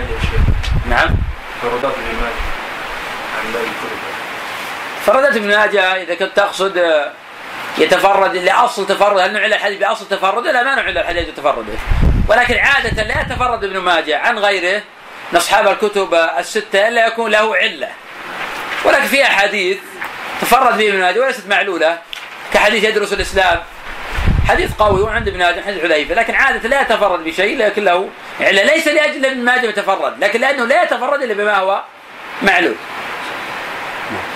يا شيخ. نعم. فرضات ابن ماجه فردت ابن ماجه إذا كنت تقصد يتفرد لاصل تفرد هل نعل الحديث بأصل تفرده؟ لا ما نعل الحديث بتفرده. ولكن عادة لا يتفرد ابن ماجه عن غيره من أصحاب الكتب الستة إلا يكون له علة. ولكن في أحاديث تفرد به ابن ماجه وليست معلولة كحديث يدرس الإسلام. حديث قوي وعند ابن ماجه حديث حذيفة. لكن عادة لا يتفرد بشيء لكن له علة. ليس لأجل ابن ماجه يتفرد لكن لأنه لا يتفرد إلا بما هو معلول.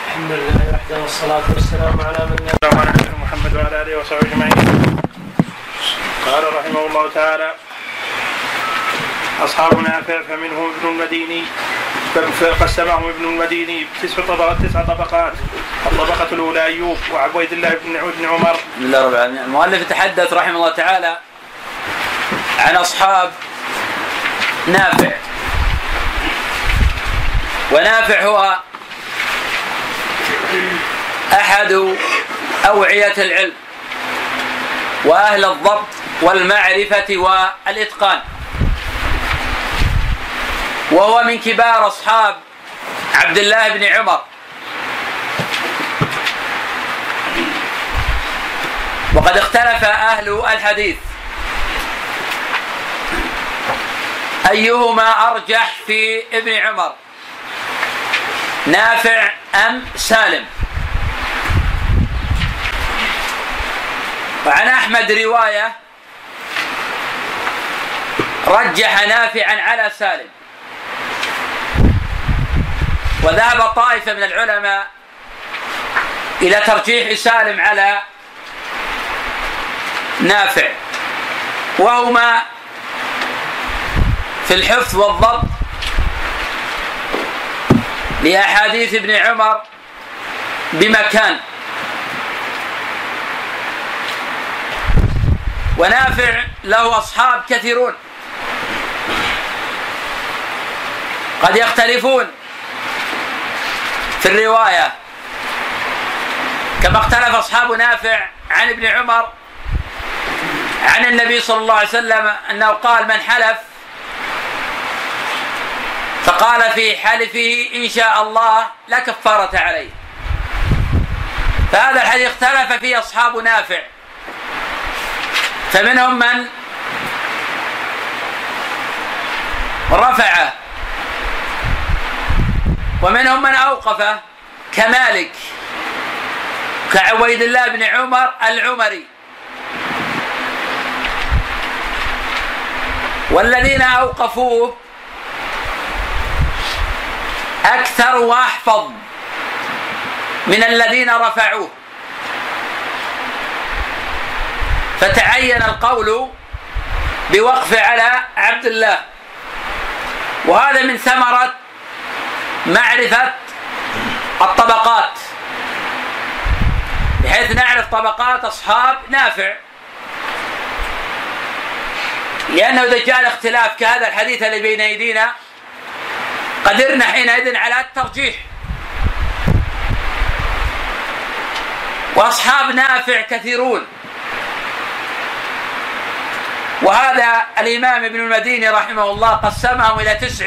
الحمد لله وحده والصلاة والسلام على من نبينا محمد وعلى آله وصحبه أجمعين. قال رحمه الله تعالى: اصحاب نافع فمنهم ابن المديني فقسمهم ابن المديني تسع طبقات تسع طبقات. الطبقة الأولى أيوب وعبيد الله بن عمر. بسم الله رب العالمين المؤلف يتحدث رحمه الله تعالى عن أصحاب نافع. ونافع هو أحد أوعية العلم وأهل الضبط والمعرفة والإتقان. وهو من كبار أصحاب عبد الله بن عمر. وقد اختلف أهل الحديث. أيهما أرجح في ابن عمر؟ نافع أم سالم؟ وعن أحمد رواية رجح نافعا على سالم. وذهب طائفة من العلماء إلى ترجيح سالم على نافع. وهما في الحفظ والضبط لأحاديث ابن عمر بمكان. ونافع له أصحاب كثيرون. قد يختلفون في الرواية. كما اختلف أصحاب نافع عن ابن عمر عن النبي صلى الله عليه وسلم أنه قال من حلف فقال في حلفه إن شاء الله لا كفارة عليه. فهذا الحديث اختلف فيه أصحاب نافع. فمنهم من رفعه ومنهم من أوقفه كمالك كعبيد الله بن عمر العمري. والذين أوقفوه أكثر وأحفظ من الذين رفعوه. فتعين القول بوقف على عبد الله. وهذا من ثمرة معرفة الطبقات بحيث نعرف طبقات أصحاب نافع. لأنه إذا جاء الاختلاف كهذا الحديث اللي بين أيدينا قدرنا حينئذ على الترجيح. وأصحاب نافع كثيرون. وهذا الإمام ابن المديني رحمه الله قسمهم إلى تسع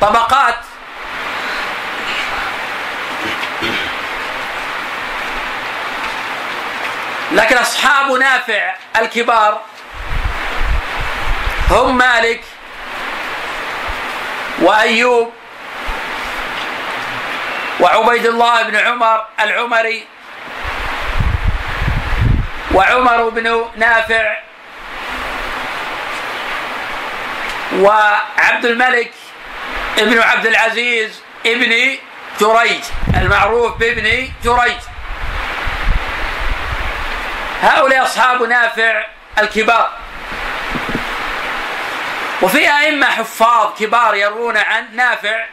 طبقات. لكن أصحاب نافع الكبار هم مالك وأيوب وعبيد الله بن عمر العمري وعمر بن نافع وعبد الملك ابن عبد العزيز ابن جريج المعروف بابن جريج. هؤلاء أصحاب نافع الكبار. وفي أئمة حفاظ كبار يروون عن نافع.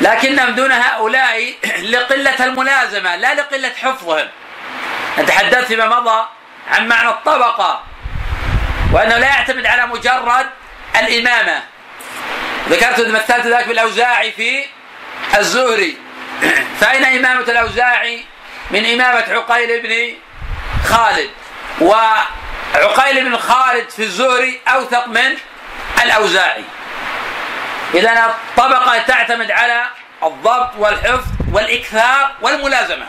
لكنهم دون هؤلاء لقلة الملازمة لا لقلة حفظهم. نتحدث فيما مضى عن معنى الطبقة. وأنه لا يعتمد على مجرد الإمامة. ذكرت مثلت ذلك بالأوزاعي في الزهري. فأين إمامة الأوزاعي؟ من إمامة عقيل بن خالد. وعقيل بن خالد في الزهري أوثق من الأوزاعي. إذا الطبقة تعتمد على الضبط والحفظ والإكثار والملازمة.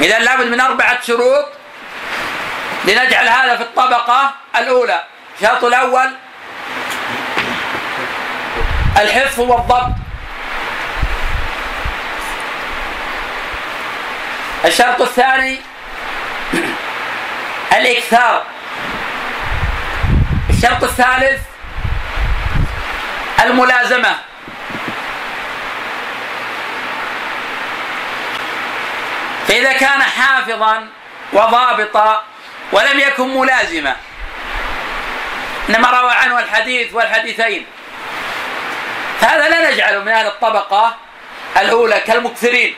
إذا لابد من أربعة شروط لنجعل هذا في الطبقة الأولى. الشرط الأول الحفظ والضبط. الشرط الثاني الإكثار. الشرط الثالث الملازمة. فإذا كان حافظا وضابطا ولم يكن ملازما. إنما روى عنه الحديث والحديثين. فهذا لا نجعله من أهل الطبقة الأولى كالمكثرين.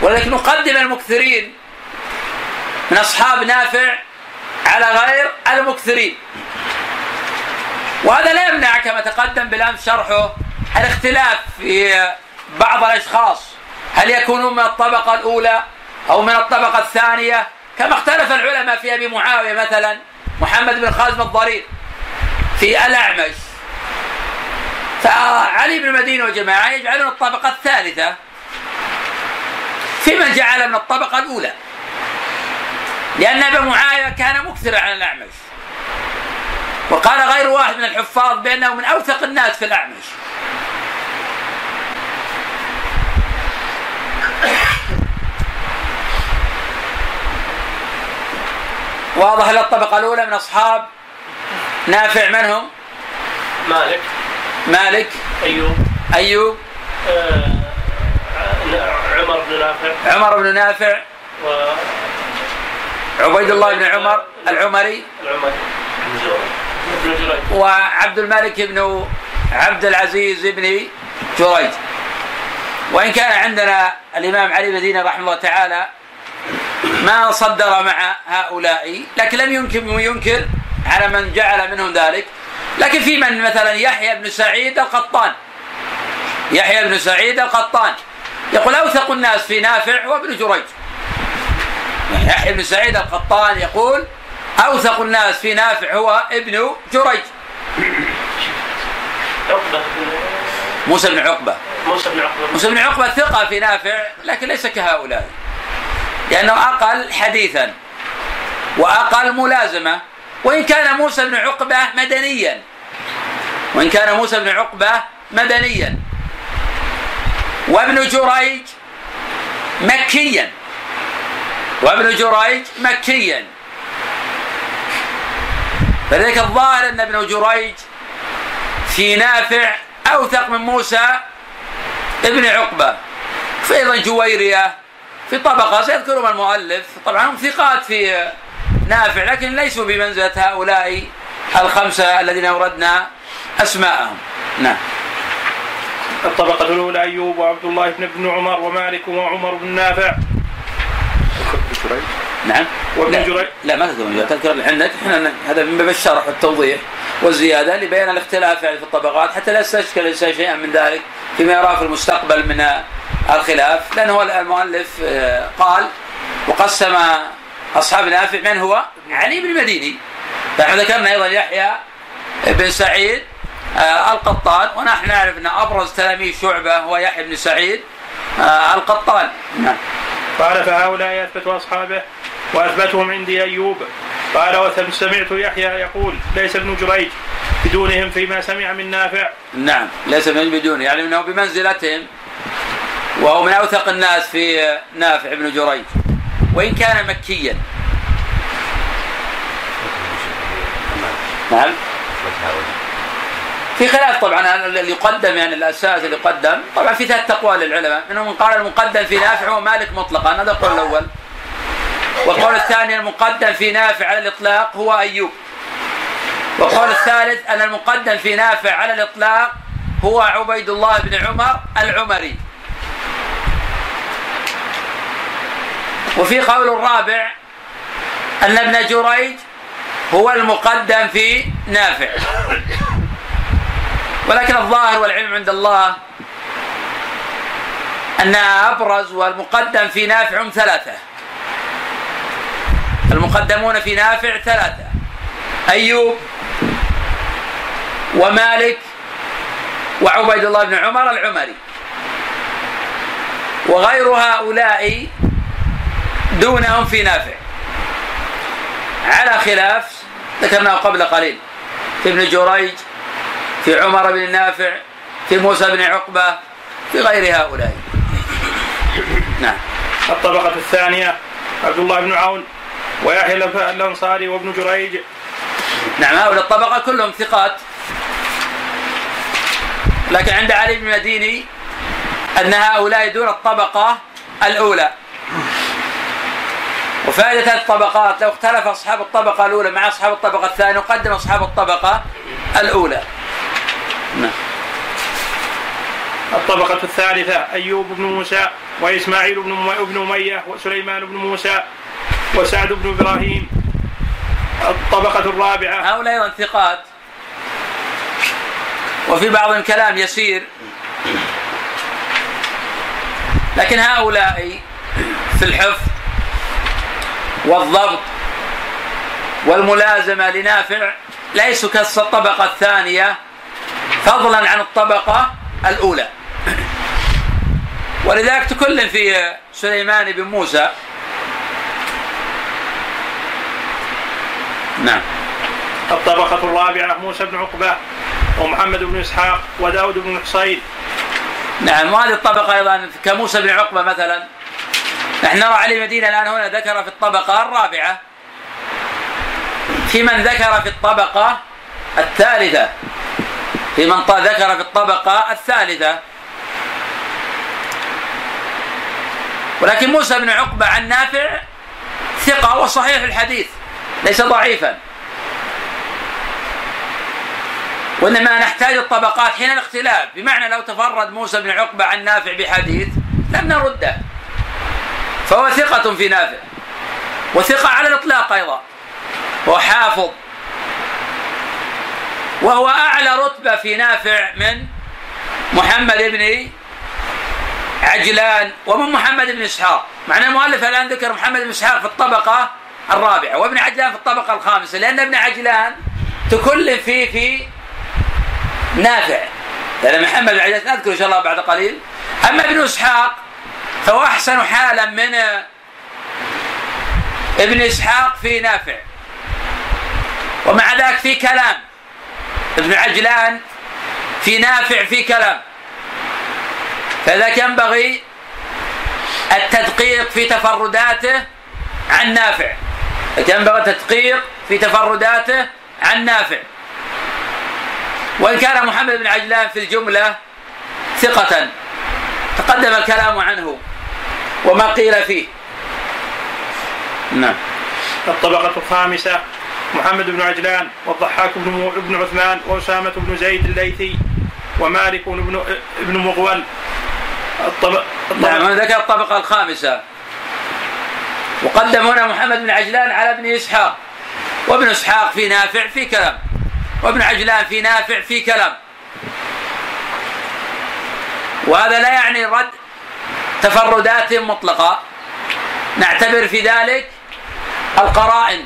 ولكن نقدم المكثرين من أصحاب نافع على غير المكثرين. وهذا لا يمنع كما تقدم بالأمس شرحه الاختلاف في بعض الأشخاص. هل يكونون من الطبقة الأولى؟ أو من الطبقة الثانية كما اختلف العلماء في أبي معاوية مثلا محمد بن خازم الضرير في الأعمش. فعلي بن المدينة وجماعة يجعلون الطبقة الثالثة في من جعل من الطبقة الأولى. لأن أبا معاوية كان مكثرا على الأعمش. وقال غير واحد من الحفاظ بأنه من أوثق الناس في الأعمش. واضح الطبقة الأولى من أصحاب نافع من هم؟ مالك. مالك. أيوب. أيوب. آه عمر بن نافع. عمر بن نافع. و عبيد الله بن عمر العمري. العمري. وعبد الملك بن عبد العزيز بن جريج. وإن كان عندنا الإمام علي بن رحمه الله تعالى ما صدر مع هؤلاء لكن لم يمكن ينكر على من جعل منهم ذلك. لكن في من؟ مثلا يحيى بن سعيد القطان. يحيى بن سعيد القطان. يقول أوثق الناس في نافع هو ابن جريج. يعني يحيى بن سعيد القطان يقول أوثق الناس في نافع هو ابن جريج. عقبة. موسى بن عقبة. موسى بن عقبة. موسى بن عقبة ثقة في نافع لكن ليس كهؤلاء. لأنه أقل حديثا وأقل ملازمة. وإن كان موسى بن عقبة مدنيا. وإن كان موسى بن عقبة مدنيا. وابن جريج مكيا. وابن جريج مكيا. فلذلك الظاهر أن ابن جريج في نافع أوثق من موسى ابن عقبة. في أيضا جويرية في طبقة سيذكرهم المؤلف. طبعا هم ثقات في نافع لكن ليسوا بمنزلة هؤلاء الخمسة الذين أوردنا أسماءهم. نعم. الطبقة الأولى أيوب وعبد الله بن عمر ومالك وعمر بن نافع. نعم وأبن لا. جريج. لا ما تذكر. تذكر عندك إحنا هذا من باب الشرح والتوضيح والزيادة لبيان الاختلاف يعني في الطبقات حتى لا يستشكل الإنسان شيئا من ذلك فيما يراه في المستقبل من الخلاف لأن هو المؤلف آه، قال وقسم أصحاب نافع من هو؟ علي بن المديني فنحن ذكرنا أيضا يحيى بن سعيد آه، القطان ونحن نعرف أن أبرز تلاميذ شعبة هو يحيى بن سعيد آه، القطان نعم قال فهؤلاء أثبت أصحابه وأثبتهم عندي أيوب. قال وسمعت يحيى يقول ليس ابن جريج بدونهم فيما سمع من نافع. نعم ليس من بدون يعني إنه بمنزلتهم وهو من أوثق الناس في نافع بن جريج. وإن كان مكيا. نعم. في خلاف طبعا اللي يقدم يعني الاساس اللي يقدم طبعا في ثلاث اقوال للعلماء منهم من قال المقدم في نافع هو مالك مطلقا هذا القول الأول. والقول الثاني المقدم في نافع على الإطلاق هو أيوب. والقول الثالث أن المقدم في نافع على الإطلاق هو عبيد الله بن عمر العمري. وفي قول الرابع أن ابن جريج هو المقدم في نافع. ولكن الظاهر والعلم عند الله أن أبرز والمقدم في نافع هم ثلاثة. المقدمون في نافع ثلاثة. أيوب ومالك وعبيد الله بن عمر العمري. وغير هؤلاء دونهم في نافع. على خلاف ذكرناه قبل قليل. في ابن جريج في عمر بن نافع في موسى بن عقبة في غير هؤلاء. نعم. الطبقة الثانية عبد الله بن عون ويحيى الأنصاري وابن جريج. نعم هؤلاء الطبقة كلهم ثقات. لكن عند علي بن المديني أن هؤلاء دون الطبقة الأولى. وفائدة الطبقات لو اختلف أصحاب الطبقة الأولى مع أصحاب الطبقة الثانية نقدم أصحاب الطبقة الأولى. نعم. الطبقة الثالثة أيوب بن موسى وإسماعيل بن أم- بن أمية وسليمان بن موسى وسعد بن إبراهيم. الطبقة الرابعة. هؤلاء أيضا ثقات. وفي بعضهم كلام يسير. لكن هؤلاء في الحفظ والضبط والملازمة لنافع ليسوا كالطبقة الثانية فضلا عن الطبقة الأولى. ولذلك تكلم في سليمان بن موسى. نعم. الطبقة الرابعة موسى بن عقبة ومحمد بن إسحاق وداود بن حصين. نعم وهذه الطبقة أيضا كموسى بن عقبة مثلا. نحن نرى علي مدينة الآن هنا ذكر في الطبقة الرابعة. في من ذكر في الطبقة الثالثة. في من ذكر في الطبقة الثالثة. ولكن موسى بن عقبة عن نافع ثقة وصحيح الحديث ليس ضعيفا. وإنما نحتاج الطبقات حين الاختلاف. بمعنى لو تفرد موسى بن عقبة عن نافع بحديث لم نرده. فهو ثقة في نافع. وثقة على الإطلاق أيضا. هو حافظ وهو أعلى رتبة في نافع من محمد بن عجلان ومن محمد بن إسحاق. معنى المؤلف الآن ذكر محمد بن إسحاق في الطبقة الرابعة وابن عجلان في الطبقة الخامسة لأن ابن عجلان تكلم فيه في نافع. لأن محمد بن عجلان نذكر إن شاء الله بعد قليل. أما ابن إسحاق فهو أحسن حالا من ابن إسحاق في نافع. ومع ذلك في كلام. ابن عجلان في نافع في كلام. فذاك ينبغي التدقيق في تفرداته عن نافع. ينبغي التدقيق في تفرداته عن نافع. وإن كان محمد بن عجلان في الجملة ثقة تقدم الكلام عنه. وما قيل فيه. نعم. الطبقة الخامسة محمد بن عجلان والضحاك بن بن عثمان وأسامة بن زيد الليثي ومالك بن بن مغول. الطبق نعم ذكر الطبقة الخامسة. وقدم هنا محمد بن عجلان على ابن إسحاق. وابن إسحاق في نافع في كلام. وابن عجلان في نافع في كلام. وهذا لا يعني رد تفردات مطلقة. نعتبر في ذلك القرائن.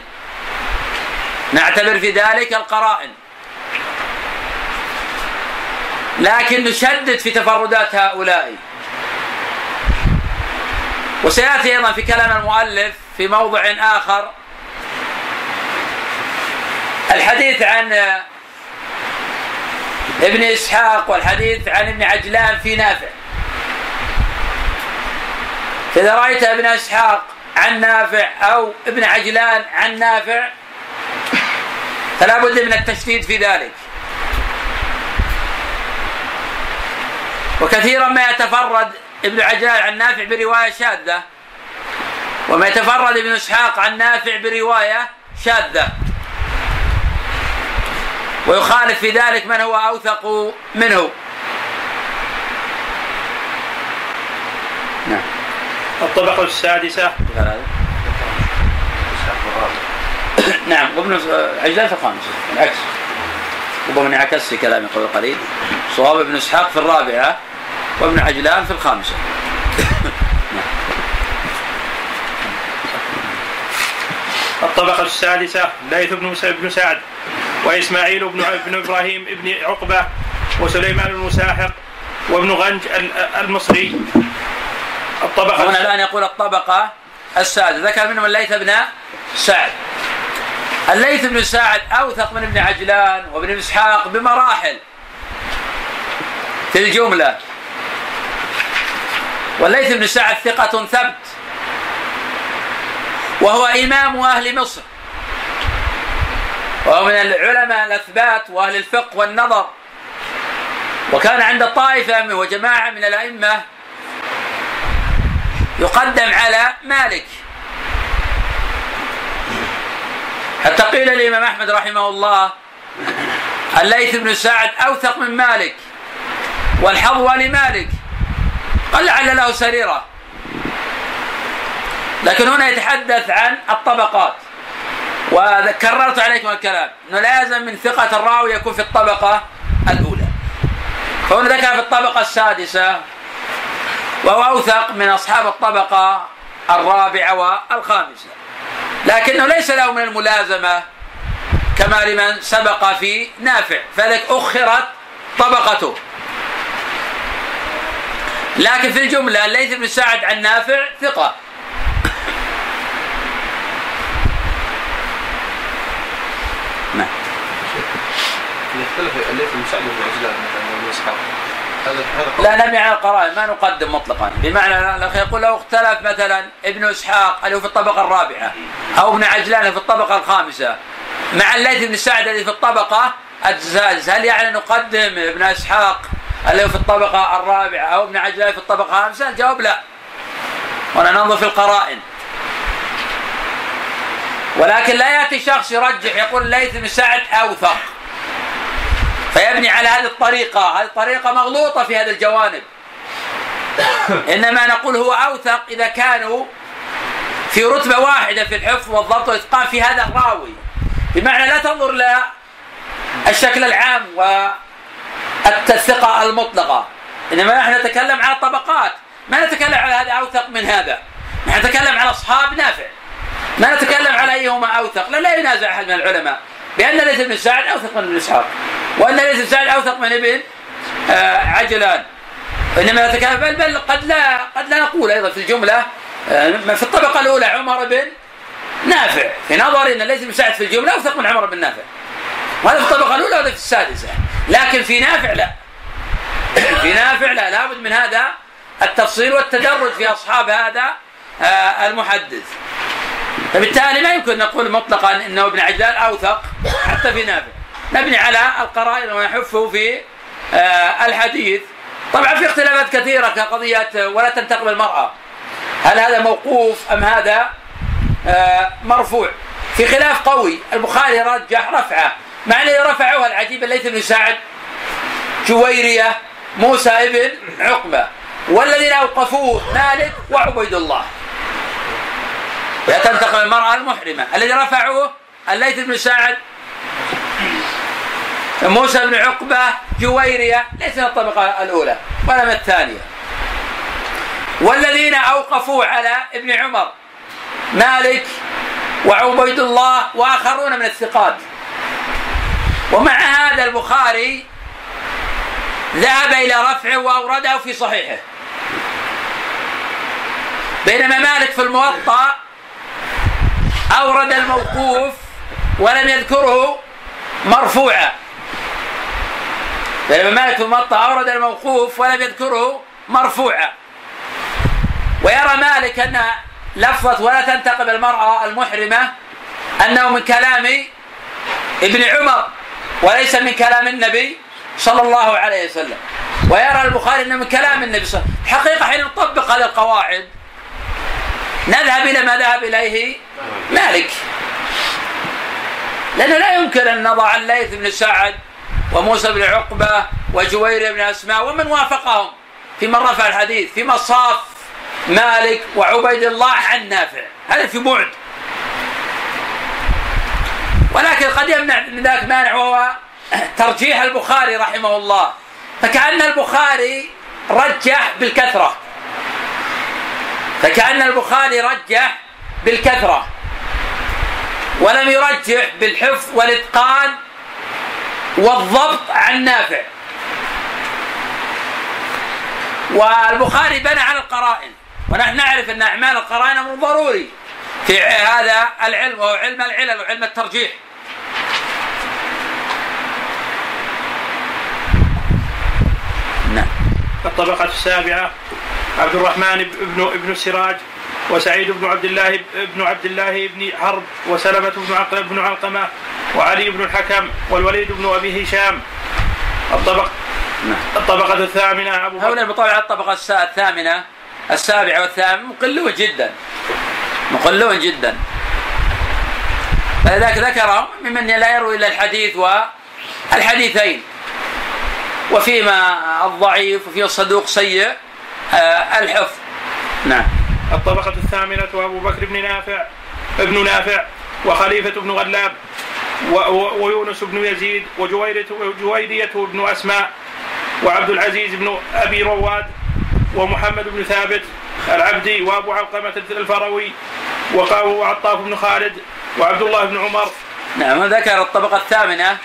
نعتبر في ذلك القرائن. لكن نشدد في تفردات هؤلاء. وسيأتي أيضا في كلام المؤلف في موضع آخر. الحديث عن ابن إسحاق والحديث عن ابن عجلان في نافع. فاذا رأيت ابن إسحاق عن نافع أو ابن عجلان عن نافع فلا بد من التشديد في ذلك. وكثيرا ما يتفرد ابن عجلان عن نافع برواية شاذة وما يتفرد ابن إسحاق عن نافع برواية شاذة. ويخالف في ذلك من هو أوثق منه. نعم. الطبقة السادسة. نعم وابن عجلان في الخامسة العكس. ربما انعكس في كلامي قبل قليل. صواب ابن إسحاق في الرابعة وابن عجلان في الخامسة. الطبقة السادسة ليث بن بن سعد وإسماعيل بن بن إبراهيم بن عقبة وسليمان المساحق وابن غنج المصري. الطبقة. هنا الآن يقول الطبقة السادسة ذكر منهم الليث بن سعد. الليث بن سعد أوثق من ابن عجلان وابن إسحاق بمراحل. في الجملة. والليث بن سعد ثقة ثبت. وهو إمام أهل مصر. وهو من العلماء الأثبات وأهل الفقه والنظر. وكان عند طائفة وجماعة من الأئمة يقدم على مالك. حتى قيل الإمام أحمد رحمه الله الليث بن سعد أوثق من مالك والحظوة لمالك. قال لعل له سريرة. لكن هنا يتحدث عن الطبقات. وكررت عليكم الكلام إنه لازم من ثقة الراوي يكون في الطبقة الأولى. فهنا ذكر في الطبقة السادسة وهو أوثق من أصحاب الطبقة الرابعة والخامسة. لكنه ليس له من الملازمة كما لمن سبق في نافع فلك أخرت طبقته. لكن في الجملة الليث بن سعد عن نافع ثقة. نعم. الليث بن سعد بن عجلان مثلا لا على القرائن ما نقدم مطلقا. بمعنى الاخ يقول لو اختلف مثلا ابن إسحاق اللي هو في الطبقة الرابعة أو ابن عجلان في الطبقة الخامسة مع الليث بن سعد الذي في الطبقة السادسه هل يعني نقدم ابن إسحاق اللي هو في الطبقة الرابعة أو ابن عجلان في الطبقة الخامسة؟ الجواب لا. وأنا ننظر في القرائن. ولكن لا يأتي شخص يرجح يقول الليث بن سعد أوثق. فيبني على هذه الطريقة. هذه الطريقة مغلوطة في هذا الجوانب. إنما نقول هو أوثق إذا كانوا في رتبة واحدة في الحفظ والضبط والإتقان في هذا الراوي. بمعنى لا تنظر إلى الشكل العام والثقة المطلقة. إنما نحن نتكلم على الطبقات ما نتكلم على هذا أوثق من هذا. نحن نتكلم على أصحاب نافع. ما نتكلم على أيهما أوثق. لا, لا ينازع أحد من العلماء. بأن ليث بن سعد أوثق من ابن إسحاق. وأن ليث بن سعد أوثق من ابن آه عجلان. إنما نتكلم بل, قد لا قد لا نقول أيضا في الجملة آه في الطبقة الأولى عمر بن نافع. في نظري أن ليث بن سعد في الجملة أوثق من عمر بن نافع. وهذا في الطبقة الأولى وهذا في السادسة. لكن في نافع لا. في نافع لا. لابد من هذا التفصيل والتدرج في أصحاب هذا آه المحدث. فبالتالي ما يمكن نقول مطلقا إنه ابن عجلان أوثق حتى في نافع. نبني على القرائن ونحف في آه، الحديث. طبعا في اختلافات كثيرة كقضية ولا تنتقم المرأة. هل هذا موقوف أم هذا آه، مرفوع؟ في خلاف قوي. البخاري رجح رفعه مع الذي رفعه العجيب الليث بن سعد جويرية موسى ابن عقبة والذين أوقفوه مالك وعبيد الله. لا تنتقم المرأة المحرمة. الذي رفعوه الليث بن سعد موسى بن عقبة جويرية ليس من الطبقة الأولى ولا من الثانية. والذين أوقفوا على ابن عمر مالك وعبيد الله وآخرون من الثقات. ومع هذا البخاري ذهب إلى رفعه وأورده في صحيحه. بينما مالك في الموطأ أورد الموقوف ولم يذكره مرفوعا. بينما مالك في الموطأ أورد الموقوف ولم يذكره مرفوعا ويرى مالك أن لفظة ولا تنتقب المرأة المحرمة أنه من كلام ابن عمر وليس من كلام النبي صلى الله عليه وسلم. ويرى البخاري أنه من كلام النبي صلى الله عليه وسلم. الحقيقة حين نطبق هذه القواعد نذهب إلى ما ذهب إليه مالك. لأنه لا يمكن أن نضع الليث بن سعد وموسى بن عقبة وجوير بن أسماء ومن وافقهم في من رفع الحديث في مصاف مالك وعبيد الله عن نافع. هذا في بعد. ولكن قد يمنع من ذلك مانع وهو ترجيح البخاري رحمه الله. فكأن البخاري رجح بالكثرة. فكأن البخاري رجح بالكثرة. ولم يرجح بالحفظ والإتقان والضبط عن نافع. والبخاري بنى على القرائن. ونحن نعرف أن أعمال القرائن أمر ضروري. في هذا العلم وهو علم العلل وعلم الترجيح. نعم. الطبقة السابعة عبد الرحمن بن ابن السراج وسعيد بن عبد الله بن عبد الله بن حرب وسلمة بن عقل بن علقمة وعلي بن الحكم والوليد بن أبي هشام. الطبق نعم. الطبقة الثامنة أبو هؤلاء بطبع الطبقة الثامنة. السابعة والثامنة مقلون جدا. مقلون جدا. فلذلك ذكرهم ممن لا يروي إلا الحديث والحديثين وفيما الضعيف وفي الصدوق سيء آه، الحفظ. نعم. الطبقة الثامنة وأبو بكر بن نافع ابن نافع وخليفة بن غلاب ويونس بن يزيد وجويرية بن أسماء وعبد العزيز بن أبي رواد ومحمد بن ثابت العبدي وأبو علقمة الفروي وعطاف بن خالد وعبد الله بن عمر. نعم ذكر الطبقة الثامنة؟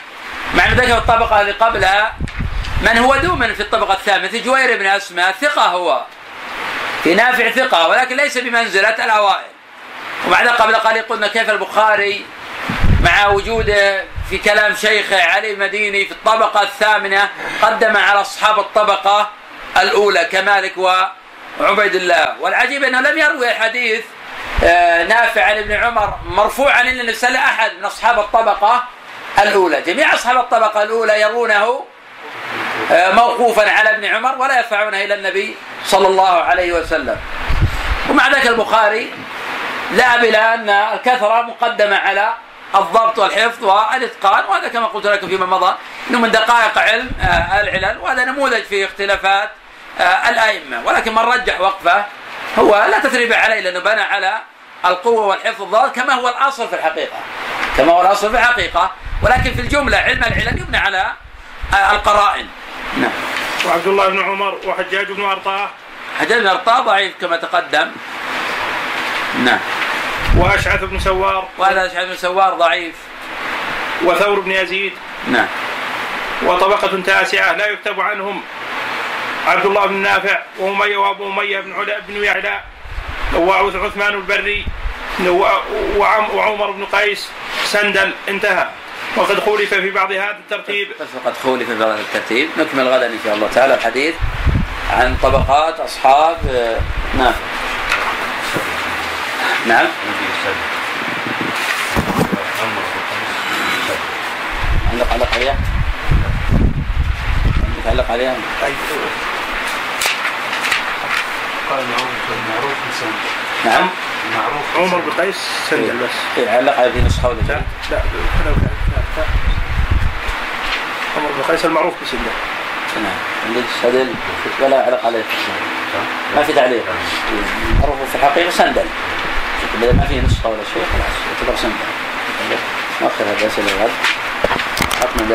مع أنه ذكر الطبقة اللي قبلها من هو دوما في الطبقة الثامنة؟ جوير بن أسماء ثقة هو. في نافع ثقة ولكن ليس بمنزلة الأوائل. وبعد قبل قليل قلنا كيف البخاري مع وجوده في كلام شيخه علي المديني في الطبقة الثامنة قدم على أصحاب الطبقة الأولى كمالك وعبيد الله. والعجيب أنه لم يروي حديث آه، نافع عن ابن عمر مرفوعا إلا أحد من أصحاب الطبقة الأولى. جميع أصحاب الطبقة الأولى يرونه موقوفا على ابن عمر ولا يرفعونه إلى النبي صلى الله عليه وسلم. ومع ذلك البخاري ذهب إلى أن الكثرة مقدمة على الضبط والحفظ والإتقان وهذا كما قلت لكم فيما مضى أنه من دقائق علم آه، العلل وهذا نموذج في اختلافات آه، الأئمة. ولكن من رجح وقفه هو لا تثريب عليه لأنه بنى على القوة والحفظ والضبط كما هو الأصل في الحقيقة. كما هو الأصل في الحقيقة. ولكن في الجملة علم العلل يبنى على آه، القرائن. نعم. وعبد الله بن عمر وحجاج بن أرطاة. حجاج بن أرطاة ضعيف كما تقدم. نعم. وأشعث بن سوار. وهذا أشعث بن سوار ضعيف. وثور بن يزيد. نعم. وطبقة تاسعة لا يكتب عنهم. عبد الله بن نافع وأمية وأبو أمية بن علا بن يعلى. وعثمان البري. وعمر بن قيس. سندل. انتهى. وقد خولف في بعض هذا الترتيب. فقد خولف في بعض الترتيب. نكمل غدا إن شاء الله تعالى الحديث عن طبقات أصحاب آه، نافع نعم. عندك علق عليها؟ عندك علق عليها؟ قال معروف نعم. معروف. عمر بن قيس سندل بس. إيه، علق على في نسخة ولا لا؟ لا. عمر بن قيس المعروف بسندل نعم. عندك سدل ولا علق عليه ما في تعليق. معروف في الحقيقة سندل ما في نسخة ولا شيء خلاص يعتبر سندل نؤخر هذه الأسئلة الغد حكم